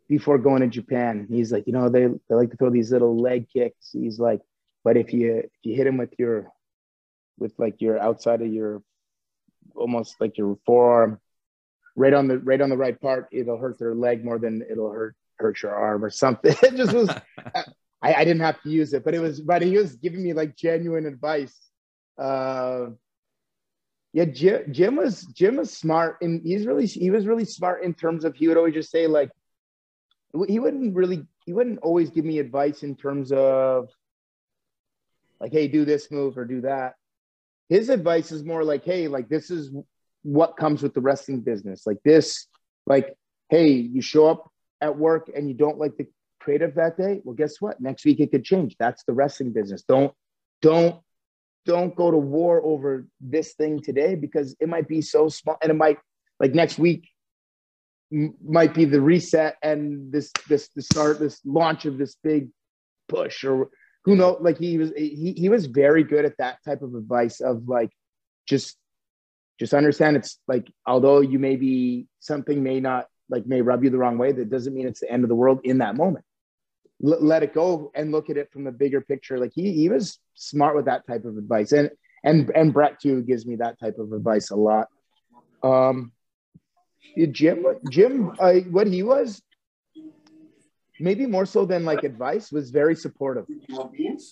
before going to Japan. He's like, you know, they, they like to throw these little leg kicks. He's like, but if you if you hit him with your with like your outside of your almost like your forearm, right on the right on the right part, it'll hurt their leg more than it'll hurt hurt your arm or something. It just was. I, I didn't have to use it, but it was. But he was giving me like genuine advice. Uh, yeah, Jim, Jim was Jim was smart, and he's really he was really smart in terms of he would always just say like he wouldn't really he wouldn't always give me advice in terms of like hey do this move or do that. His advice is more like hey like this is what comes with the wrestling business like this like hey you show up at work and you don't like the creative that day well guess what? Next week it could change. That's the wrestling business. Don't don't don't go to war over this thing today because it might be so small and it might like next week m- might be the reset and this this the start this launch of this big push or who know like he was he, he was very good at that type of advice of like just just understand it's like although you may be something may not like may rub you the wrong way that doesn't mean it's the end of the world in that moment L- let it go and look at it from the bigger picture. Like he he was smart with that type of advice. And and and bret too gives me that type of advice a lot. Um jim jim uh, what he was maybe more so than like advice was very supportive.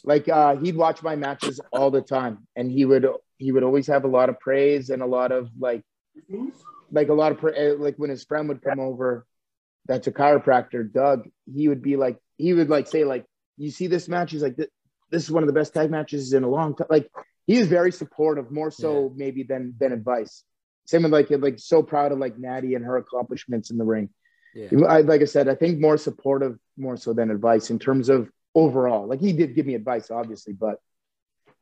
Like uh he'd watch my matches all the time. And he would he would always have a lot of praise and a lot of like like a lot of pra- eh, like when his friend would come over that's a chiropractor doug he would be like he would like say like you see this match he's like this, this is one of the best tag matches in a long time like he is very supportive, more so maybe than than advice. Same with like like so proud of like Natty and her accomplishments in the ring. Yeah. I, like I said, I think more supportive, more so than advice in terms of overall. Like he did give me advice, obviously, but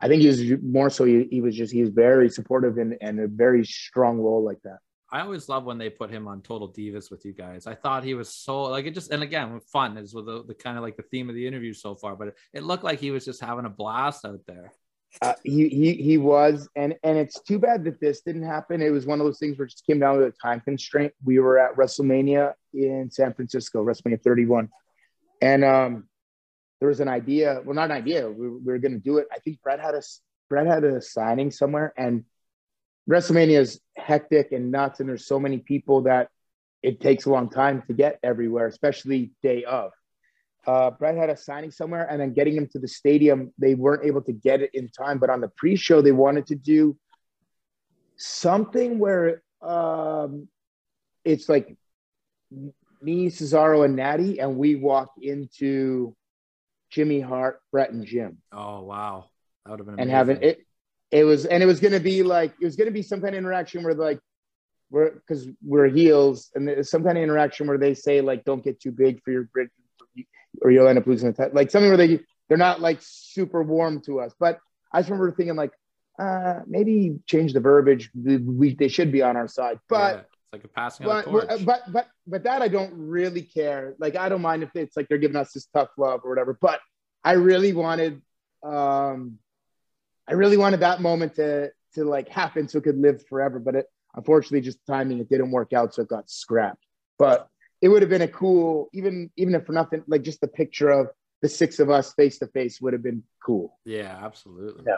I think he was more so. He, he was just he was very supportive and and a very strong role like that. I always love when they put him on Total Divas with you guys. I thought he was so like it just and again fun is with the, the kind of like the theme of the interview so far, but it, it looked like he was just having a blast out there. Uh, he he he was, and and it's too bad that this didn't happen. It was one of those things where just came down to a time constraint. We were at WrestleMania in San Francisco, WrestleMania 31, and um, there was an idea. Well, not an idea. We, we were going to do it. I think Bret had a Bret had a signing somewhere, and WrestleMania is hectic and nuts, and there's so many people that it takes a long time to get everywhere, especially day of. Uh, Bret had a signing somewhere, and then getting him to the stadium, they weren't able to get it in time. But on the pre-show, they wanted to do something where um, it's like me, Cesaro, and Natty, and we walk into Jimmy Hart, Bret, and Jim Oh wow, that would have been and having it it was and it was going to be like it was going to be some kind of interaction where like we're because we're heels and there's some kind of interaction where they say like don't get too big for your bridge or you'll end up losing the title like something where they they're not like super warm to us but i just remember thinking like uh maybe change the verbiage we, they should be on our side but Yeah, it's like a passing of but, torch. but but but that I don't really care. Like I don't mind if it's like they're giving us this tough love or whatever. But I really wanted, um, I really wanted that moment to to like happen so it could live forever. But it unfortunately just timing it didn't work out, so it got scrapped. But it would have been a cool, even even if for nothing, like just the picture of the six of us face to face would have been cool. Yeah, absolutely. Yeah.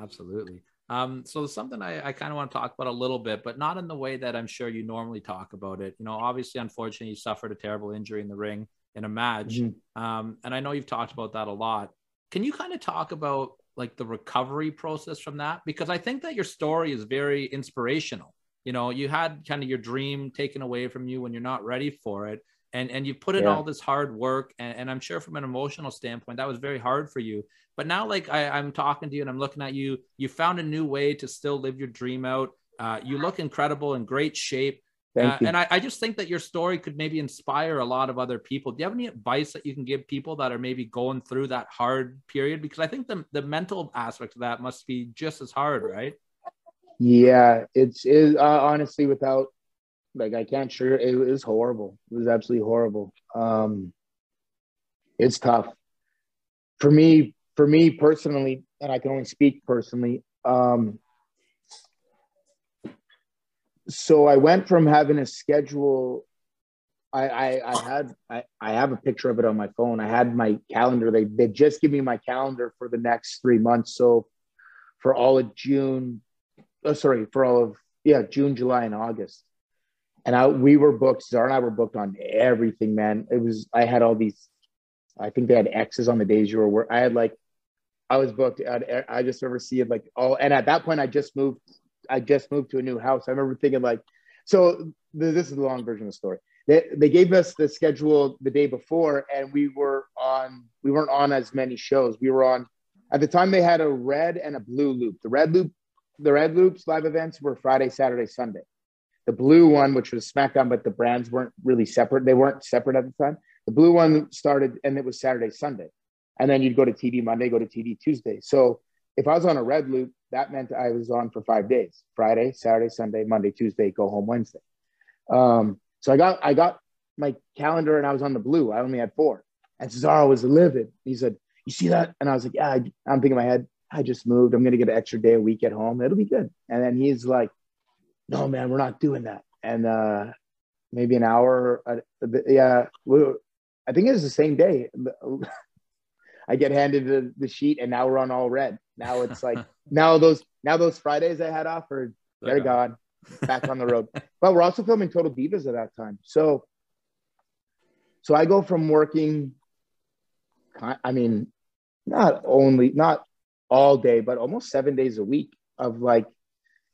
Absolutely. Um, so something I, I kind of want to talk about a little bit, but not in the way that I'm sure you normally talk about it. You know, obviously, unfortunately, you suffered a terrible injury in the ring in a match. Mhm. Um, and I know you've talked about that a lot. Can you kind of talk about like the recovery process from that? Because I think that your story is very inspirational. You know, you had kind of your dream taken away from you when you're not ready for it. And, and you put in Yeah. all this hard work and, and i'm sure from an emotional standpoint that was very hard for you but now like I, i'm talking to you and i'm looking at you you found a new way to still live your dream out uh, you look incredible in great shape Uh, and I, I just think that your story could maybe inspire a lot of other people. Do you have any advice that you can give people that are maybe going through that hard period? Because I think the, the mental aspect of that must be just as hard, right? Yeah, it's it, uh, honestly without like I can't sure it was horrible. It was absolutely horrible. Um, it's tough for me. For me personally, and I can only speak personally. Um, so I went from having a schedule. I, I, I had I, I have a picture of it on my phone. I had my calendar. They they just give me my calendar for the next three months. So for all of June, oh, sorry, for all of yeah, June, July, and August. And I we were booked, Cesaro and I were booked on everything, man. It was I had all these, I think they had X's on the days you were work. I had like I was booked at I just remember seeing like all and at that point I just moved, I just moved to a new house. I remember thinking like, so th- this is the long version of the story. They, they gave us the schedule the day before and we were on we weren't on as many shows. We were on at the time they had a red and a blue loop. The red loop the red loops live events were Friday, Saturday, Sunday. The blue one, which was SmackDown, but the brands weren't really separate. They weren't separate at the time. The blue one started and it was Saturday, Sunday. And then you'd go to TV Monday, go to TV Tuesday. So if I was on a red loop, that meant I was on for five days Friday, Saturday, Sunday, Monday, Tuesday, go home Wednesday. Um, so I got I got my calendar and I was on the blue. I only had four. And Cesaro was livid. He said, You see that? And I was like, Yeah, I, I'm thinking in my head, I just moved. I'm to get an extra day a week at home. It'll be good. And then he's like, No, man, we're not doing that. And uh, maybe an hour, uh, yeah, we I think it was the same day. I get handed the, the sheet, and now we're on all red. Now it's like now those now those Fridays I had off are they're Okay. gone, back on the road. But we're also filming Total Divas at that time, so so I go from working. I mean, not only not all day, but almost seven days a week of like.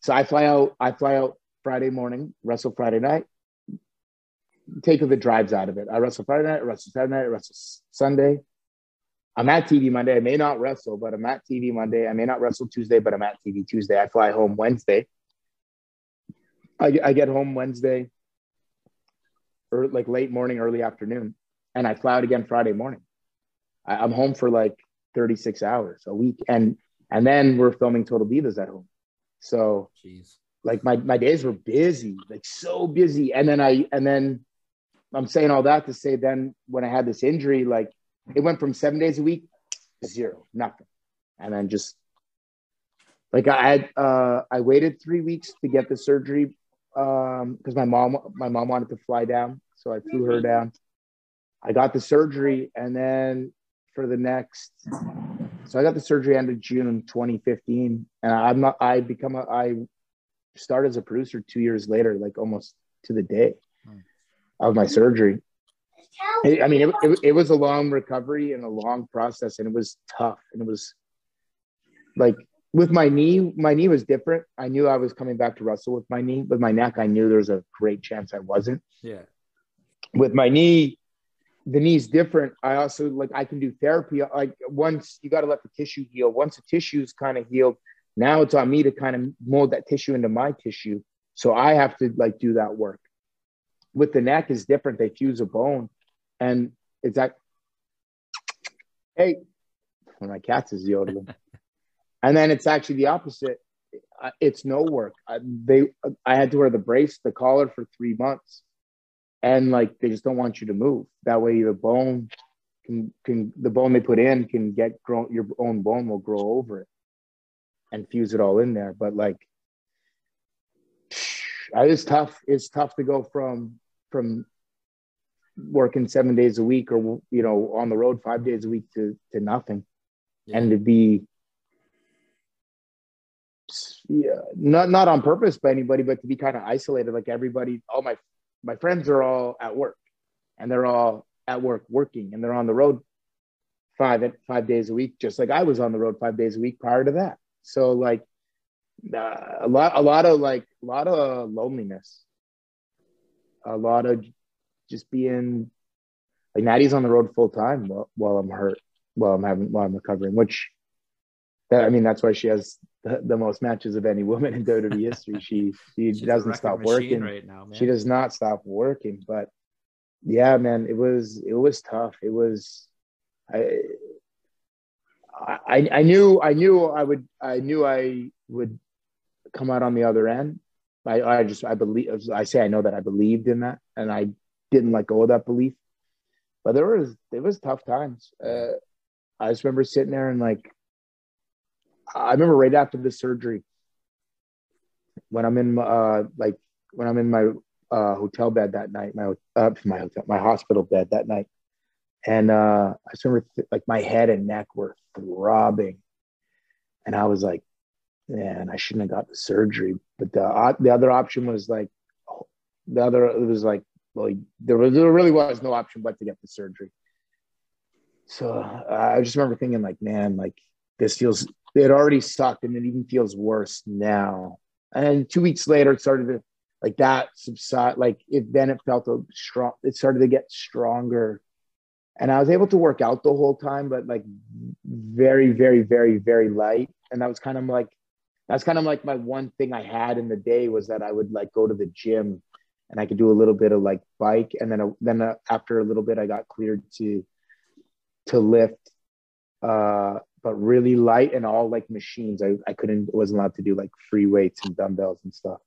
So I fly out. I fly out Friday morning, wrestle Friday night. Take the drives out of it. I wrestle Friday night, I wrestle Saturday night, I wrestle Sunday. I'm at TV Monday. I may not wrestle, but I'm at TV Monday. I may not wrestle Tuesday, but I'm at TV Tuesday. I fly home Wednesday. I, I get home Wednesday, or like late morning, early afternoon, and I fly out again Friday morning. I, I'm home for like 36 hours a week, and and then we're filming Total Divas at home. So, like my my days were busy, like so busy, and then I and then I'm saying all that to say then when I had this injury, like it went from seven days a week to zero, nothing, and then just like I had uh, I waited three weeks to get the surgery um because my mom my mom wanted to fly down, so I flew her down. I got the surgery, and then for the next, so I got the surgery end of June 2015, and I'm not I become a I started as a producer two years later, like almost to the day of my surgery. I I mean, it, it, it was a long recovery and a long process, and it was tough. And it was like with my knee, my knee was different. I knew I was coming back to wrestle with my knee. With my neck, I knew there was a great chance I wasn't. Yeah. With my knee, the knee's different. I also like I can do therapy. Like once you got to let the tissue heal. Once the tissue's kind of healed, now it's on me to kind of mold that tissue into my tissue. So I have to like do that work. With the neck is different. They fuse a bone, and it's that. Hey, one of my cats is yodeling, and then it's actually the opposite. It's no work. I, they, I had to wear the brace, the collar for three months, and like they just don't want you to move. That way, the bone can can the bone they put in can get grown. Your own bone will grow over it and fuse it all in there. But like, it's tough. It's tough to go from from working seven days a week or you know on the road five days a week to to nothing, and to be yeah, not not on purpose by anybody, but to be kind of isolated. Like everybody, all my my friends are all at work, and they're all at work working, and they're on the road five five days a week, just like I was on the road five days a week prior to that. So like uh, a lot a lot of like a lot of loneliness, a lot of just being like Natty's on the road full time while, while I'm hurt, while I'm having while I'm recovering, which that, I mean that's why she has the, the most matches of any woman in WWE history. She she doesn't stop working right now, man. She does not stop working, but yeah, man, it was it was tough. It was I I I knew I knew I would I knew I would come out on the other end. I, I just I believe I say I know that I believed in that and I didn't let go of that belief. But there was it was tough times. Uh, I just remember sitting there and like I remember right after the surgery when I'm in uh like when I'm in my uh hotel bed that night, my uh my hotel my hospital bed that night. And uh I just remember th- like my head and neck were throbbing. And I was like, man, I shouldn't have got the surgery. But the uh, the other option was like the other it was like well there was there really was no option but to get the surgery. So uh, I just remember thinking like, man, like this feels it already sucked and it even feels worse now. And two weeks later, it started to like that subside. Like it then it felt a strong. It started to get stronger, and I was able to work out the whole time, but like very, very, very, very light. And that was kind of like that's kind of like my one thing I had in the day was that I would like go to the gym and I could do a little bit of like bike, and then then uh, after a little bit, I got cleared to to lift uh but really light and all like machines. I i couldn't wasn't allowed to do like free weights and dumbbells and stuff.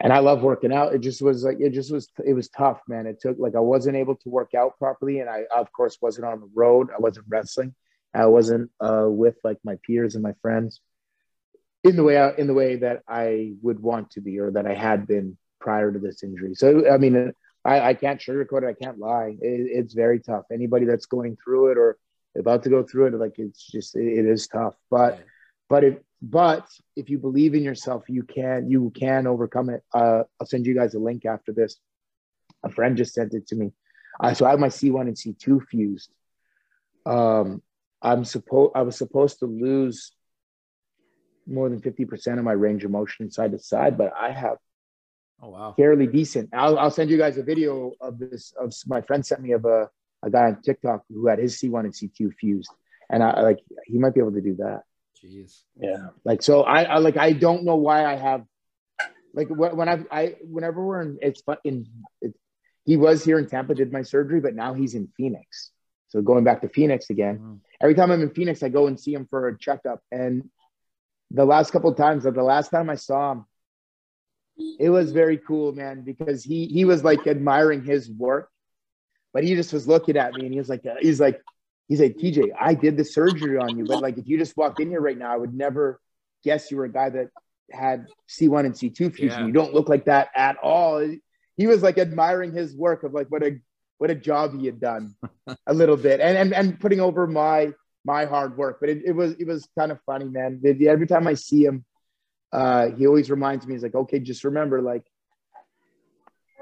And i love working out. It just was like it just was it was tough man. It took like i wasn't able to work out properly and i of course wasn't on the road. I wasn't wrestling. I wasn't uh with like my peers and my friends in the way I, in the way that i would want to be or that i had been prior to this injury so i mean I, I can't sugarcoat it. I can't lie. It, it's very tough. Anybody that's going through it or about to go through it, like it's just it, it is tough. But but if but if you believe in yourself, you can you can overcome it. Uh, I'll send you guys a link after this. A friend just sent it to me. Uh, so I have my C1 and C2 fused. Um, I'm supposed I was supposed to lose more than 50% of my range of motion side to side, but I have Oh wow. fairly decent. I'll, I'll send you guys a video of this. Of my friend sent me of a a guy on TikTok who had his C1 and C2 fused, and I like he might be able to do that. Jeez. Yeah. Like so, I, I like I don't know why I have like when I I whenever we're in it's fun in it, he was here in Tampa did my surgery, but now he's in Phoenix. So going back to Phoenix again. Mm. Every time I'm in Phoenix, I go and see him for a checkup. And the last couple of times, like the last time I saw him, it was very cool, man, because he he was like admiring his work, but he just was looking at me and he was like, uh, he's like, he's like, TJ, I did the surgery on you, but like if you just walked in here right now, I would never guess you were a guy that had C1 and C2 fusion. Yeah. You don't look like that at all. He was like admiring his work of like what a what a job he had done a little bit and and, and putting over my my hard work. But it, it was it was kind of funny, man. Every time I see him, uh, he always reminds me, he's like, okay, just remember, like,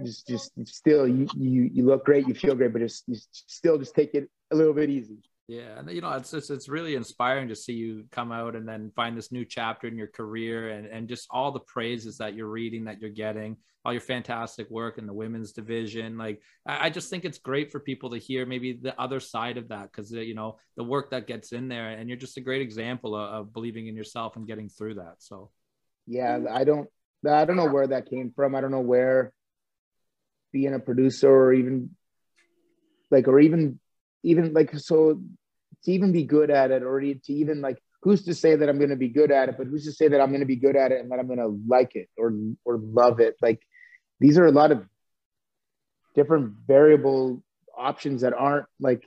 just just still you you you look great, you feel great, but just, just still just take it a little bit easy. Yeah, and you know, it's, it's it's really inspiring to see you come out and then find this new chapter in your career, and and just all the praises that you're reading, that you're getting, all your fantastic work in the women's division. Like, I, I just think it's great for people to hear maybe the other side of that, because uh, you know the work that gets in there, and you're just a great example of, of believing in yourself and getting through that. So, yeah i don't i don't know where that came from i don't know where being a producer or even like or even even like so to even be good at it or to even like who's to say that i'm going to be good at it but who's to say that i'm going to be good at it and that i'm going to like it or or love it like these are a lot of different variable options that aren't like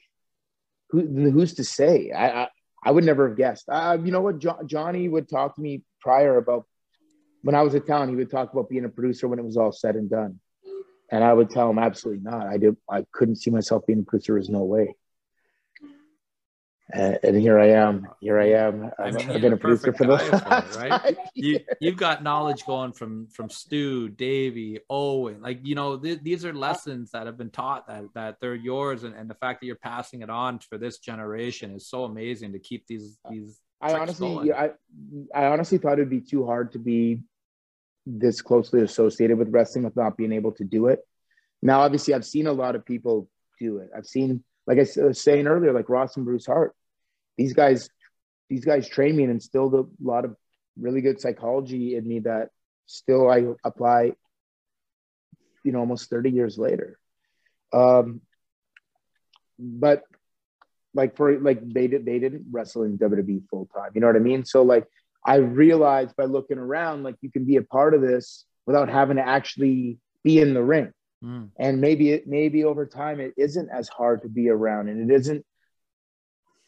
who, who's to say i i, I would never have guessed you know what jo- johnny would talk to me prior about when I was in town, he would talk about being a producer when it was all said and done. And I would tell him absolutely not. I did I couldn't see myself being a producer. There's no way. And, and here I am. Here I am. I I've, mean, I've been a producer for the guy for it, right? You you've got knowledge going from from Stu, Davey, Owen. Like you know, th- these are lessons that have been taught that that they're yours, and, and the fact that you're passing it on for this generation is so amazing to keep these these. I honestly, yeah, I, I honestly thought it'd be too hard to be this closely associated with wrestling with not being able to do it. Now, obviously, I've seen a lot of people do it. I've seen, like I was saying earlier, like Ross and Bruce Hart. These guys, these guys trained me and instilled a lot of really good psychology in me that still I apply. You know, almost thirty years later. Um, but like for like they did they didn't wrestle in WWE full time. You know what I mean? So like I realized by looking around, like you can be a part of this without having to actually be in the ring. Mm. And maybe it maybe over time it isn't as hard to be around and it isn't.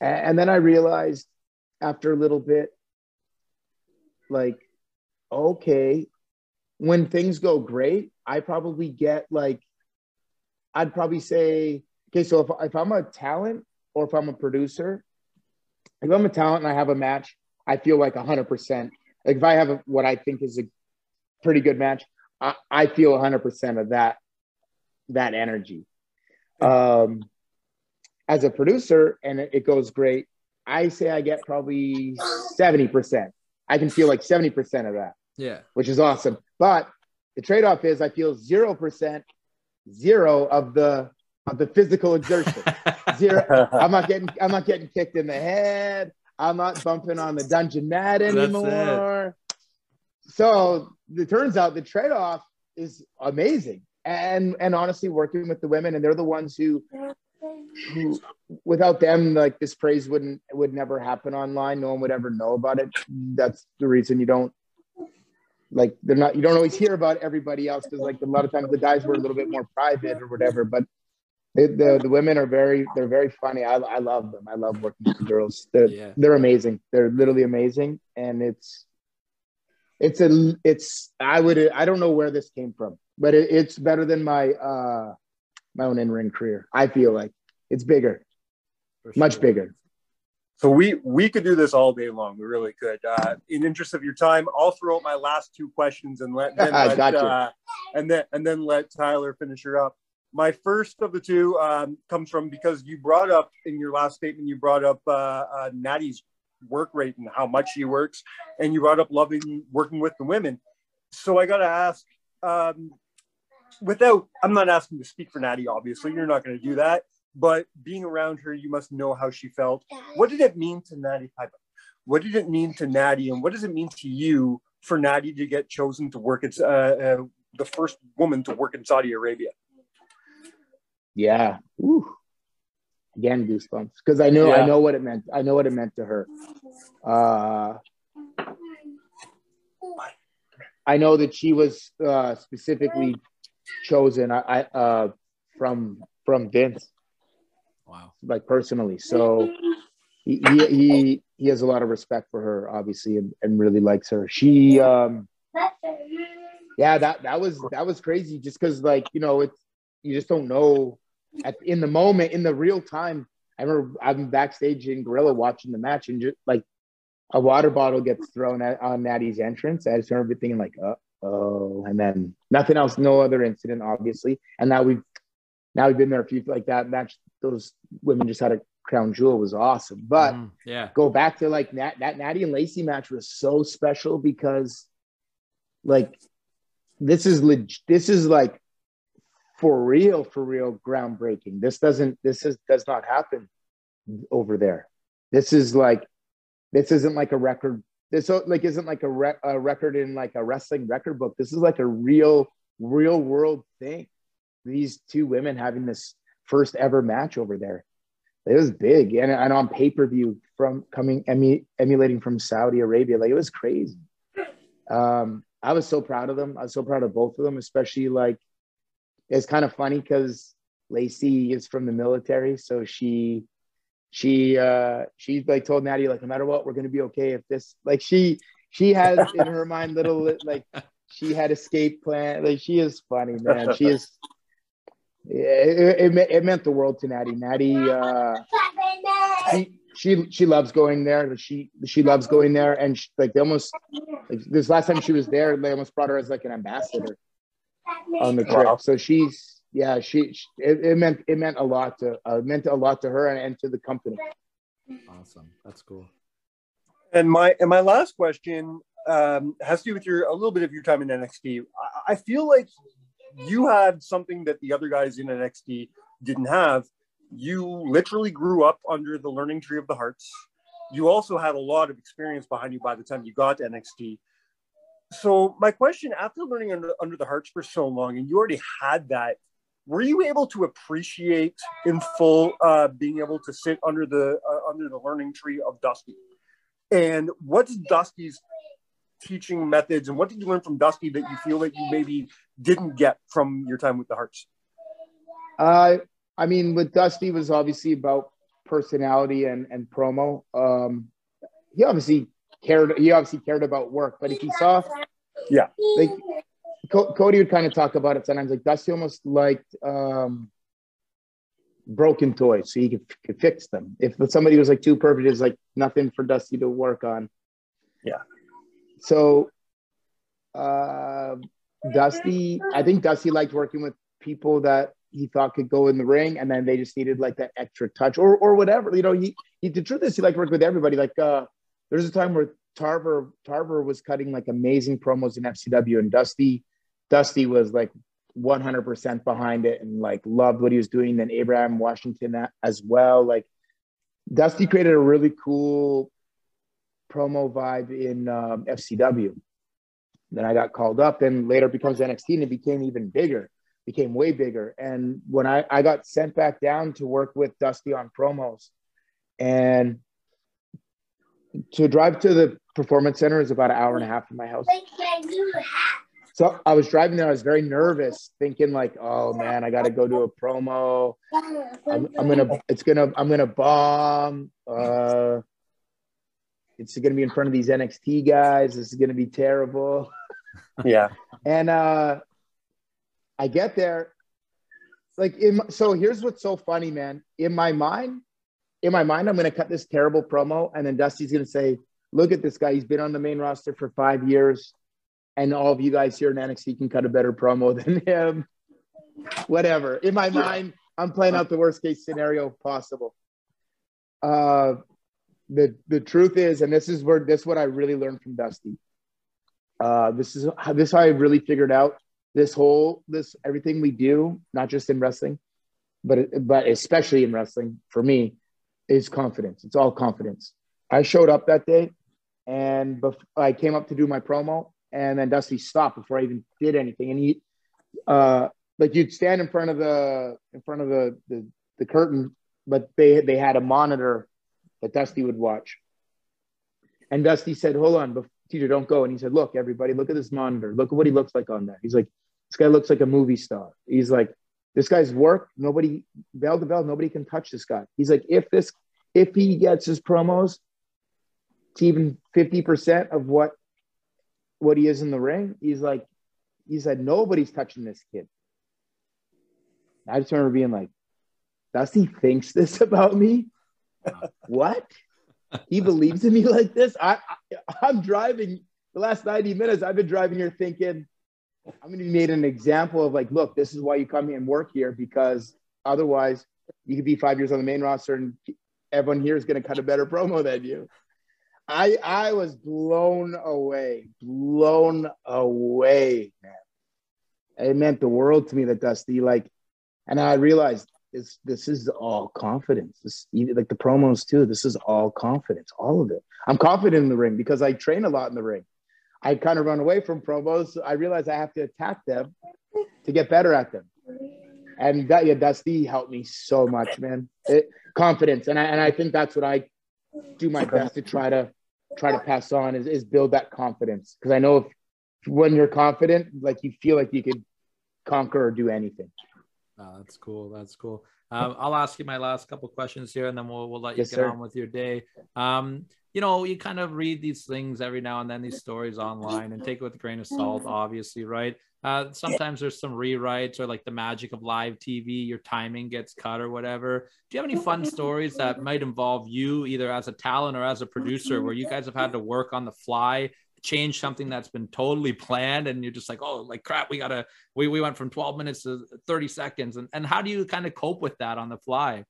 And then I realized after a little bit, like, okay, when things go great, I probably get like, I'd probably say, okay, so if, if I'm a talent or if I'm a producer, if I'm a talent and I have a match, I feel like 100%. Like if I have a, what I think is a pretty good match, I, I feel 100% of that that energy. Um, as a producer, and it, goes great, I say I get probably 70%. I can feel like 70% of that Yeah. which is awesome. But the trade-off is I feel zero percent, zero of the of the physical exertion. Zero. I'm not getting I'm not getting kicked in the head. I'm not bumping on the dungeon mat anymore. So it turns out the trade-off is amazing. And and honestly, working with the women, and they're the ones who who without them, like this praise wouldn't would never happen online. No one would ever know about it. That's the reason you don't like they're not you don't always hear about everybody else because like a lot of times the guys were a little bit more private or whatever but the, the, the women are very they're very funny I, I love them I love working with the girls they're, Yeah. they're amazing they're literally amazing and it's it's a it's I would I don't know where this came from but it, it's better than my uh my own in-ring career I feel like it's bigger much bigger So we we could do this all day long. We really could. Uh, in interest of your time, I'll throw out my last two questions and let, then let Gotcha. uh, and then and then let Tyler finish her up. My first of the two um, comes from because you brought up in your last statement, you brought up uh, uh, Natty's work rate and how much she works, and you brought up loving working with the women. So I got to ask, um, without I'm not asking to speak for Natty, obviously, you're not going to do that. but being around her, you must know how she felt. What did it mean to Natty Piper? What did it mean to Natty, and what does it mean to you for Natty to get chosen to work? It's uh, uh, the first woman to work in Saudi Arabia. Yeah. Ooh. Again, goosebumps because I know Yeah. I know what it meant. I know what it meant to her. Uh, I know that she was uh, specifically chosen. I, I uh, from from Vince. Wow. Like personally, so he he he, he has a lot of respect for her, obviously, and, and really likes her. She um yeah that that was that was crazy just because like you know it's you just don't know at in the moment in the real time i remember i'm backstage in gorilla watching the match and just like a water bottle gets thrown at, on natty's entrance i just remember thinking like uh oh and then nothing else no other incident obviously. And now we've now we've been there a few like that match those women just had a crown jewel. Was awesome. But Mhm, yeah. go back to like that that Natty and Lacey match was so special because like this is leg- this is like for real for real groundbreaking. This doesn't this is does not happen over there. This is like this isn't like a record this like isn't like a, re- a record in like a wrestling record book. This is like a real real world thing. These two women having this first ever match over there. It was big. And, and on pay-per-view from coming emu, emulating from saudi arabia. Like it was crazy. Um i was so proud of them. I was so proud of both of them especially like it's kind of funny because lacey is from the military so she she uh she like told natty like no matter what we're gonna be okay if this like she she has in her mind little like she had escape plan like she is funny man she is it, it, it meant the world to Natty. Natty, uh, she, she she loves going there. She she loves going there, and she, like they almost like this last time she was there, they almost brought her as like an ambassador on the trip. Wow. So she's yeah, she, she it, it meant it meant a lot to uh, meant a lot to her and, and to the company. Awesome. That's cool. And my and my last question um, has to do with your a little bit of your time in NXT. I, I feel like you had something that the other guys in NXT didn't have. You literally grew up under the learning tree of the Harts. You also had a lot of experience behind you by the time you got to NXT. So my question, after learning under, under the Harts for so long, and you already had that, were you able to appreciate in full uh, being able to sit under the uh, under the learning tree of Dusty? And what's Dusty's teaching methods, and what did you learn from Dusty that you feel that you maybe didn't get from your time with the Harts? Uh, I mean, with Dusty was obviously about personality and and promo. Um, he obviously cared. He obviously cared about work, but if he saw, yeah, like Co- Cody would kind of talk about it sometimes. Like Dusty almost liked um, broken toys, so he could, could fix them. If somebody was like too perfect, it's like nothing for Dusty to work on. Yeah. So, uh, Dusty, I think Dusty liked working with people that he thought could go in the ring, and then they just needed like that extra touch or or whatever. You know, he, he the truth is he liked working with everybody. Like, uh, there's a time where Tarver Tarver was cutting like amazing promos in FCW, and Dusty Dusty was like 100% behind it and like loved what he was doing. Then Abraham Washington as well. Like Dusty created a really cool promo vibe in um, FCW. Then I got called up, and later becomes NXT, and it became even bigger, became way bigger. And when I, I got sent back down to work with Dusty on promos, and to drive to the performance center is about an hour and a half from my house. So I was driving there. I was very nervous, thinking like, "Oh man, I got to go to a promo. I'm, I'm gonna, it's gonna, I'm gonna bomb. Uh, it's gonna be in front of these NXT guys. This is gonna be terrible." Yeah. And uh, I get there, like, in so here's what's so funny, man. In my mind, in my mind, I'm gonna cut this terrible promo, and then Dusty's gonna say, "Look at this guy. He's been on the main roster for five years." And all of you guys here in NXT can cut a better promo than him. Whatever. In my mind, I'm playing out the worst case scenario possible. Uh, the the truth is, and this is where this is what I really learned from Dusty. Uh, this is how this is how I really figured out this whole this everything we do, not just in wrestling, but but especially in wrestling for me is confidence. It's all confidence. I showed up that day, and bef- I came up to do my promo, and then Dusty stopped before I even did anything, and he, uh, like you'd stand in front of the in front of the the, the curtain, but they they had a monitor that Dusty would watch, and Dusty said, "Hold on, teacher, don't go." And he said, "Look, everybody, look at this monitor. Look at what he looks like on there." He's like, "This guy looks like a movie star." He's like, "This guy's work, nobody bell to bell, nobody can touch this guy." He's like, "If this, if he gets his promos to even fifty percent of what what he is in the ring, he's like, he said, nobody's touching this kid." I just remember being like, Dusty thinks this about me. what? He believes in me like this. I, I I'm driving the last 90 minutes. I've been driving here thinking I'm going to be made an example of like, look, this is why you come here and work here because otherwise you could be five years on the main roster and everyone here is going to cut a better promo than you. I I was blown away, blown away, man. It meant the world to me that Dusty like, and I realized this this is all confidence. This like the promos too. This is all confidence, all of it. I'm confident in the ring because I train a lot in the ring. I kind of run away from promos. I realize I have to attack them to get better at them. And that yeah, Dusty helped me so much, man. It, confidence, and I and I think that's what I do my best to try to try to pass on is, is build that confidence because I know if when you're confident, like you feel like you could conquer or do anything. Oh, that's cool. That's cool. Um, I'll ask you my last couple questions here, and then we'll we'll let you Yes, get sir. on with your day. Um, you know, you kind of read these things every now and then, these stories online, and take it with a grain of salt, obviously, right? Uh, sometimes there's some rewrites or like the magic of live TV, your timing gets cut or whatever. Do you have any fun stories that might involve you, either as a talent or as a producer, where you guys have had to work on the fly? change something that's been totally planned and you're just like oh like crap we gotta we, we went from 12 minutes to 30 seconds and, and how do you kind of cope with that on the fly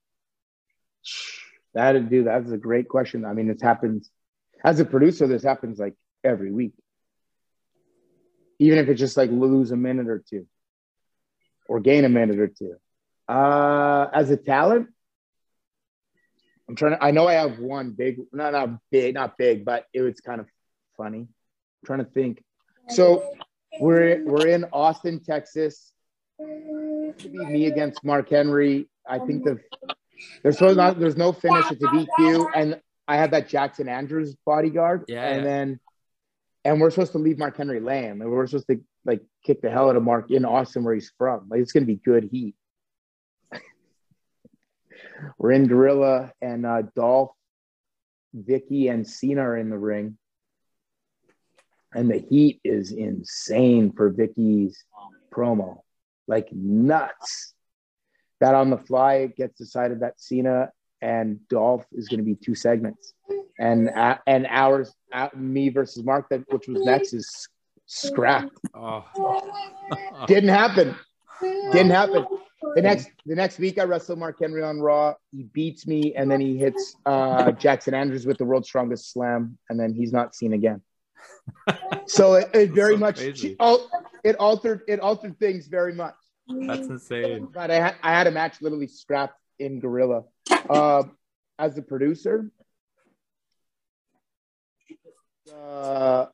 That dude, that's a great question. I mean, it happens as a producer, this happens like every week. Even if it's just like lose a minute or two or gain a minute or two. Uh as a talent, I'm trying to I know I have one big, not not big, not big, but it was kind of funny. I'm trying to think. So we're we're in Austin, Texas. Be me against Mark Henry. I think the there's so not there's no finish. It's a DQ, and I have that Jackson Andrews bodyguard. Yeah, and then and we're supposed to leave Mark Henry laying. And we're supposed to like kick the hell out of Mark in Austin where he's from. Like it's gonna be good heat. we're in Gorilla and uh, Dolph, Vicky, and Cena are in the ring. And the heat is insane for Vicky's promo, like nuts. That on the fly it gets decided that Cena and Dolph is going to be two segments, and uh, and ours, uh, me versus Mark, that which was next is scrapped. oh Didn't happen. Didn't happen. The next the next week I wrestle Mark Henry on Raw. He beats me, and then he hits uh, Jackson Andrews with the world's strongest slam, and then he's not seen again. So it, it very so much crazy. it altered it altered things very much. That's insane But I had I had a match literally scrapped in Gorilla. Uh, as a producer, uh,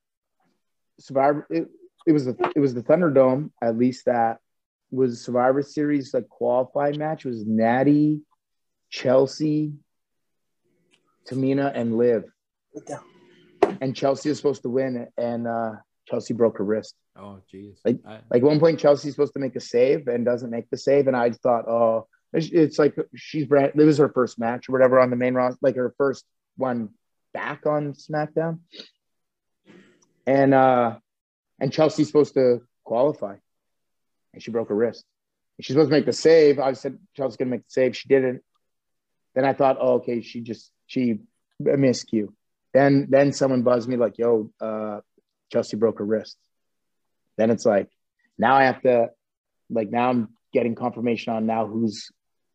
Survivor. It, it was the it was the Thunderdome. At least that was Survivor Series like qualified match. It was Natty, Chelsea, Tamina, and Liv. And Chelsea was supposed to win, and uh, Chelsea broke her wrist. oh geez Like, I- like one point, Chelsea's supposed to make a save and doesn't make the save, and I thought, oh, it's, like she's brand. It was her first match or whatever on the main roster, like her first one back on SmackDown, and uh, and Chelsea's supposed to qualify, and she broke her wrist. And she's supposed to make the save. I said Chelsea's gonna make the save. She didn't. Then I thought, oh, okay, she just she a miscue. Then then someone buzzed me like, yo, uh, Chelsea broke her wrist. Then it's like, now I have to, like, now I'm getting confirmation on now who's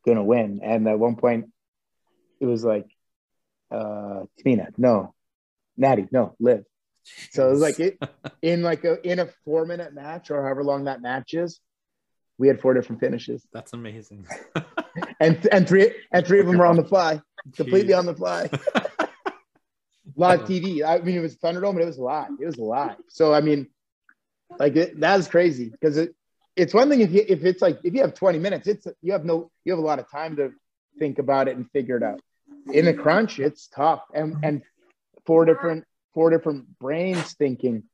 gonna win. And at one point, it was like, uh, Tamina, no, Natty, no, Liv. So it was like it in like a in a four minute match or however long that match is. we had four different finishes, That's amazing. and and three and three of them were on the fly, completely Jeez. on the fly. live TV. I mean, it was Thunderdome, but it was live. It was live. So I mean, like it, that's crazy because it it's one thing if you if it's like if you have 20 minutes, it's you have no you have a lot of time to think about it and figure it out. In a crunch, it's tough, and and four different four different brains thinking.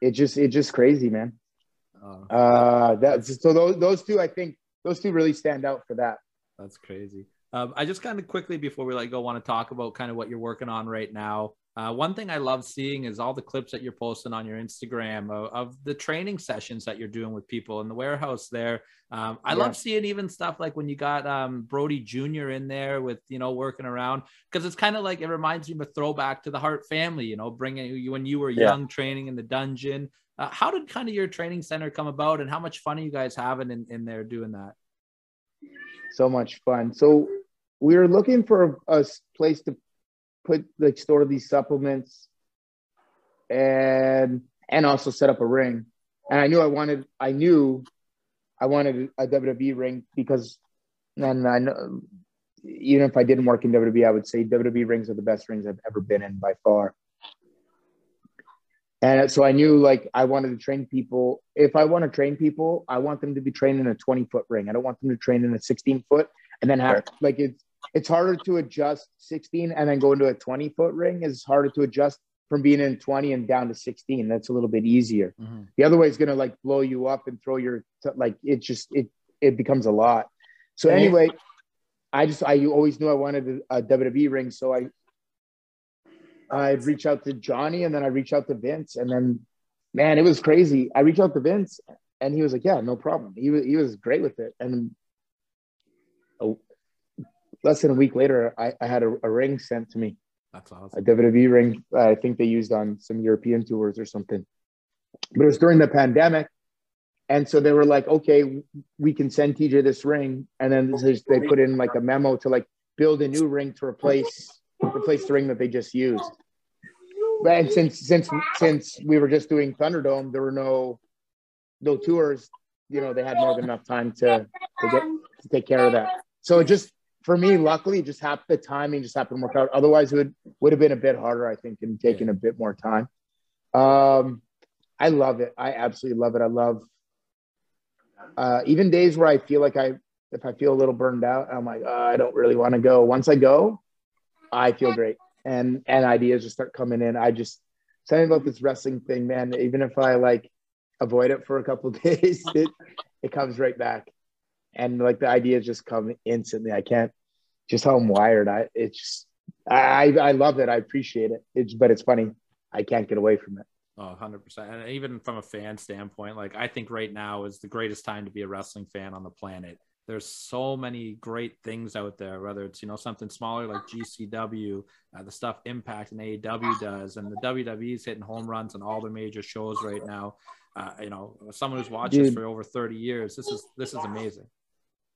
It just it's just crazy, man. Oh, Uh, that's so those those two I think those two really stand out for that. That's crazy. Um, I just kind of quickly before we let go want to talk about kind of what you're working on right now. Uh, one thing I love seeing is all the clips that you're posting on your Instagram of, of the training sessions that you're doing with people in the warehouse there. Um, I Yeah. love seeing even stuff like when you got um, Brodie Jr. in there with, you know, working around because it's kind of like it reminds me of a throwback to the Hart family, you know, bringing you when you were Yeah. young training in the dungeon. Uh, how did kind of your training center come about and how much fun are you guys having in, in there doing that? so much fun. So we were looking for a place to put like store these supplements and and also set up a ring. And I knew I wanted I knew I wanted a WWE ring because and I know even if I didn't work in WWE, I would say WWE rings are the best rings I've ever been in by far. And so I knew like I wanted to train people. If I want to train people, I want them to be trained in a 20 foot ring. I don't want them to train in a 16 foot and then have like it's it's harder to adjust 16 and then go into a 20 foot ring is harder to adjust from being in 20 and down to 16. That's a little bit easier. Mm-hmm. The other way is gonna like blow you up and throw your like it just it it becomes a lot. So anyway, I just I always knew I wanted a, a WWE ring, so I I'd reach out to Johnny and then I reach out to Vince and then man, it was crazy. I reached out to Vince and he was like, "Yeah, no problem." He was he was great with it. And less than a week later, I, I had a, a ring sent to me, That's awesome. a. WWE ring. I think they used on some European tours or something. But it was during the pandemic, and so they were like, "Okay, we can send TJ this ring," and then is- they put in like a memo to like build a new ring to replace replace the ring that they just used. And since since since we were just doing Thunderdome, there were no no tours. You know, they had more than enough time to to get to take care of that. So it just for me, luckily, just happened. The timing just happened to work out. Otherwise, it would would have been a bit harder, I think, and taken a bit more time. Um, I love it. I absolutely love it. I love uh, even days where I feel like I, if I feel a little burned out, I'm like, oh, I don't really want to go. Once I go, I feel great, and and ideas just start coming in. I just something about this wrestling thing, man. Even if I like avoid it for a couple of days, it it comes right back, and like the ideas just come instantly. I can't just how I'm wired. I it's just I I love it. I appreciate it. It's but it's funny. I can't get away from it. Oh, 100%. And even from a fan standpoint, like I think right now is the greatest time to be a wrestling fan on the planet. There's so many great things out there, whether it's, you know, something smaller like GCW, uh, the stuff Impact and AEW does, and the WWE is hitting home runs on all the major shows right now. Uh, you know, someone who's watched this for over 30 years, this is, this is amazing.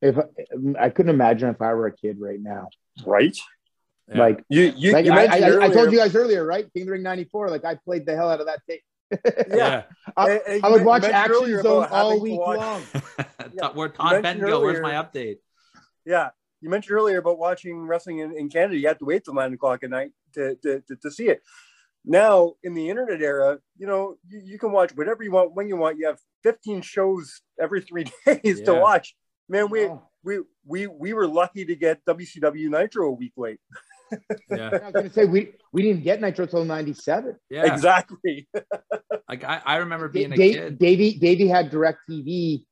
If um, I couldn't imagine if I were a kid right now. Right. Yeah. Like You you, like you I, I, I told you guys earlier, right? King of the Ring '94. Like I played the hell out of that tape. Yeah. I, And- and I you would watch Action earlier Zone all week watch- long. Where you Todd mentioned Benn go, where's my update? Yeah. You mentioned earlier about watching wrestling in, in Canada. You have to wait till nine o'clock at night to, to, to, to see it. Now, in the internet era, you know, you, you can watch whatever you want when you want. You have 15 shows every three days to watch. Man, we, we, we, we were lucky to get WCW Nitro a week late. Yeah. I was gonna say we we didn't get Nitro till '97. Yeah. Exactly. Like I, I remember being a Da- kid. Davey Davey had Direct TV,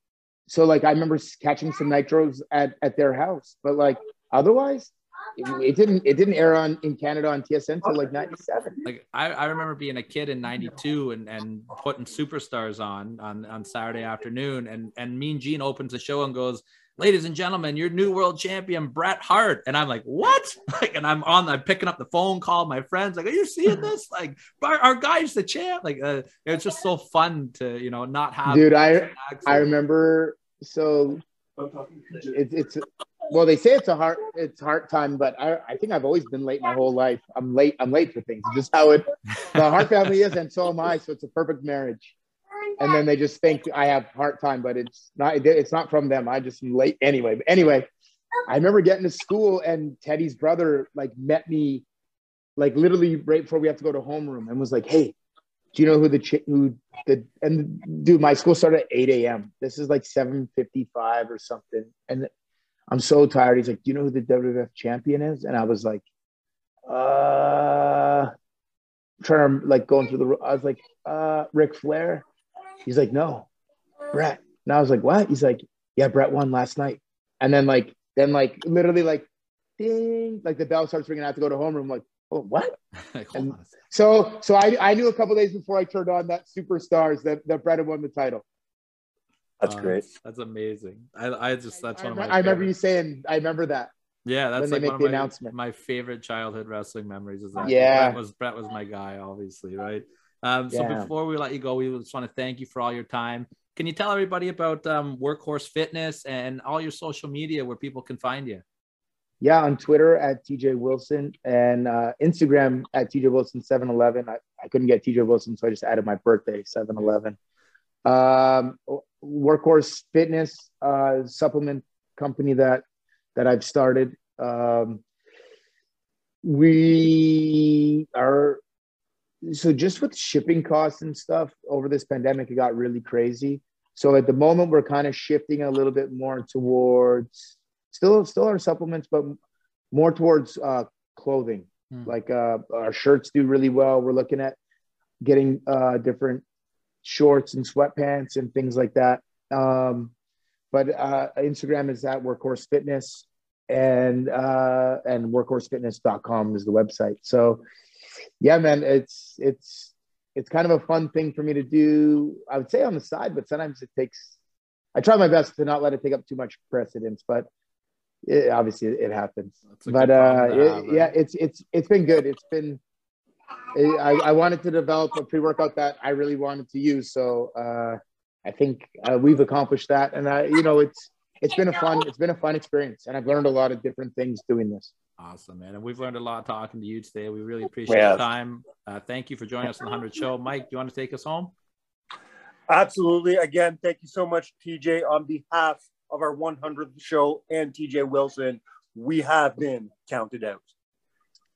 so like I remember catching some Nitros at at their house, but like otherwise, it, it didn't it didn't air on in Canada on TSN until like '97. like I, I remember being a kid in 92 and, and putting superstars on, on on Saturday afternoon and and Mean Gene opens the show and goes, ladies and gentlemen, your new world champion, Bret Hart. And I'm like, what? Like, and I'm on, I'm picking up the phone call, my friends, like, are you seeing this? Like, our, our guy's the champ. Like, uh, it's just so fun to, you know, not have. Dude, I. I remember so it, it's well they say it's a hard it's hard time, but I I think I've always been late my whole life. I'm late I'm late for things. It's just how it the Hart family is, and so am I. So it's a perfect marriage. and then they just think I have Hart time, but it's not. It's not from them. I just am late anyway. But anyway, I remember getting to school and Teddy's brother like met me, like literally right before we have to go to homeroom, and was like, "Hey, do you know who the chi- who the and dude? My school started at eight a.m. This is like seven fifty five or something, and I'm so tired. He's like, "Do you know who the WWF champion is?" And I was like, "Uh." Trying to like going through the. I was like, "Uh, Ric Flair." He's like, no, Bret. And I was like, what? He's like, yeah, Bret won last night. And then like, then like literally like, ding, like the bell starts ringing. I have to go to homeroom. Like, oh, what? So, so I, I knew a couple days before I turned on that Superstars that that Bret had won the title. That's Uh, great. That's amazing. I, I just that's I, one of my. remember, I remember favorite- you saying, I remember that. Yeah, that's like make one of the my, announcement. my favorite childhood wrestling memories. Is that Yeah. Bret was Bret was my guy, obviously, right? Um, so Yeah. before we let you go, we just want to thank you for all your time. Can you tell everybody about um, Workhorse Fitness and all your social media where people can find you? Yeah, on Twitter at TJ Wilson and uh, Instagram at TJ Wilson 711. I, I couldn't get TJ Wilson, so I just added my birthday, 711. Um, Workhorse Fitness, uh, supplement company that that I've started. Um, we are so just with shipping costs and stuff over this pandemic, it got really crazy. So at the moment, we're kind of shifting a little bit more towards still still our supplements, but more towards uh, clothing. Like uh, our shirts do really well. We're looking at getting uh, different shorts and sweatpants and things like that. Um, but uh, Instagram is at Workhorse Fitness, and uh, and workhorsefitness.com is the website. So yeah, man, it's it's it's kind of a fun thing for me to do. I would say on the side, but sometimes it takes. I try my best to not let it take up too much precedence, but it, obviously it happens. But uh, it- yeah, it's it's it's been good. It's been. I, I wanted to develop a pre-workout that I really wanted to use, so uh, I think uh, we've accomplished that. And I, you know, it's it's been a fun it's been a fun experience, and I've learned a lot of different things doing this. Awesome, man. And we've learned a lot talking to you today. We really appreciate Yeah. your time. Uh, thank you for joining us on the 100 Show. Mike, do you want to take us home? Absolutely. Again, thank you so much, TJ, on behalf of our 100th show and TJ Wilson. We have been counted out.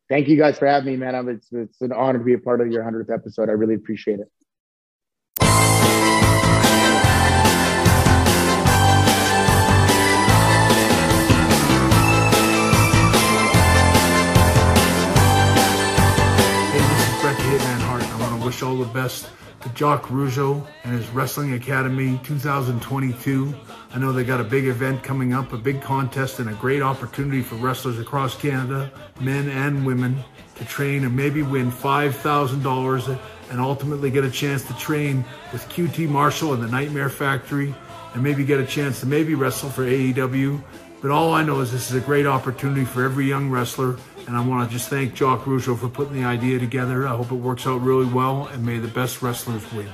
Thank you guys for having me, man. It's it's an honor to be a part of your hundredth episode. I really appreciate it. Hey, this is Bret the Hitman Hart. I want to wish all the best Jacques Rougeau and his Wrestling Academy 2022. I know they got a big event coming up, a big contest, and a great opportunity for wrestlers across Canada, men and women, to train and maybe win $5,000 and ultimately get a chance to train with QT Marshall and the Nightmare Factory and maybe get a chance to maybe wrestle for AEW. But all I know is this is a great opportunity for every young wrestler, and I want to just thank Jacques Rougeau for putting the idea together. I hope it works out really well, and may the best wrestlers win.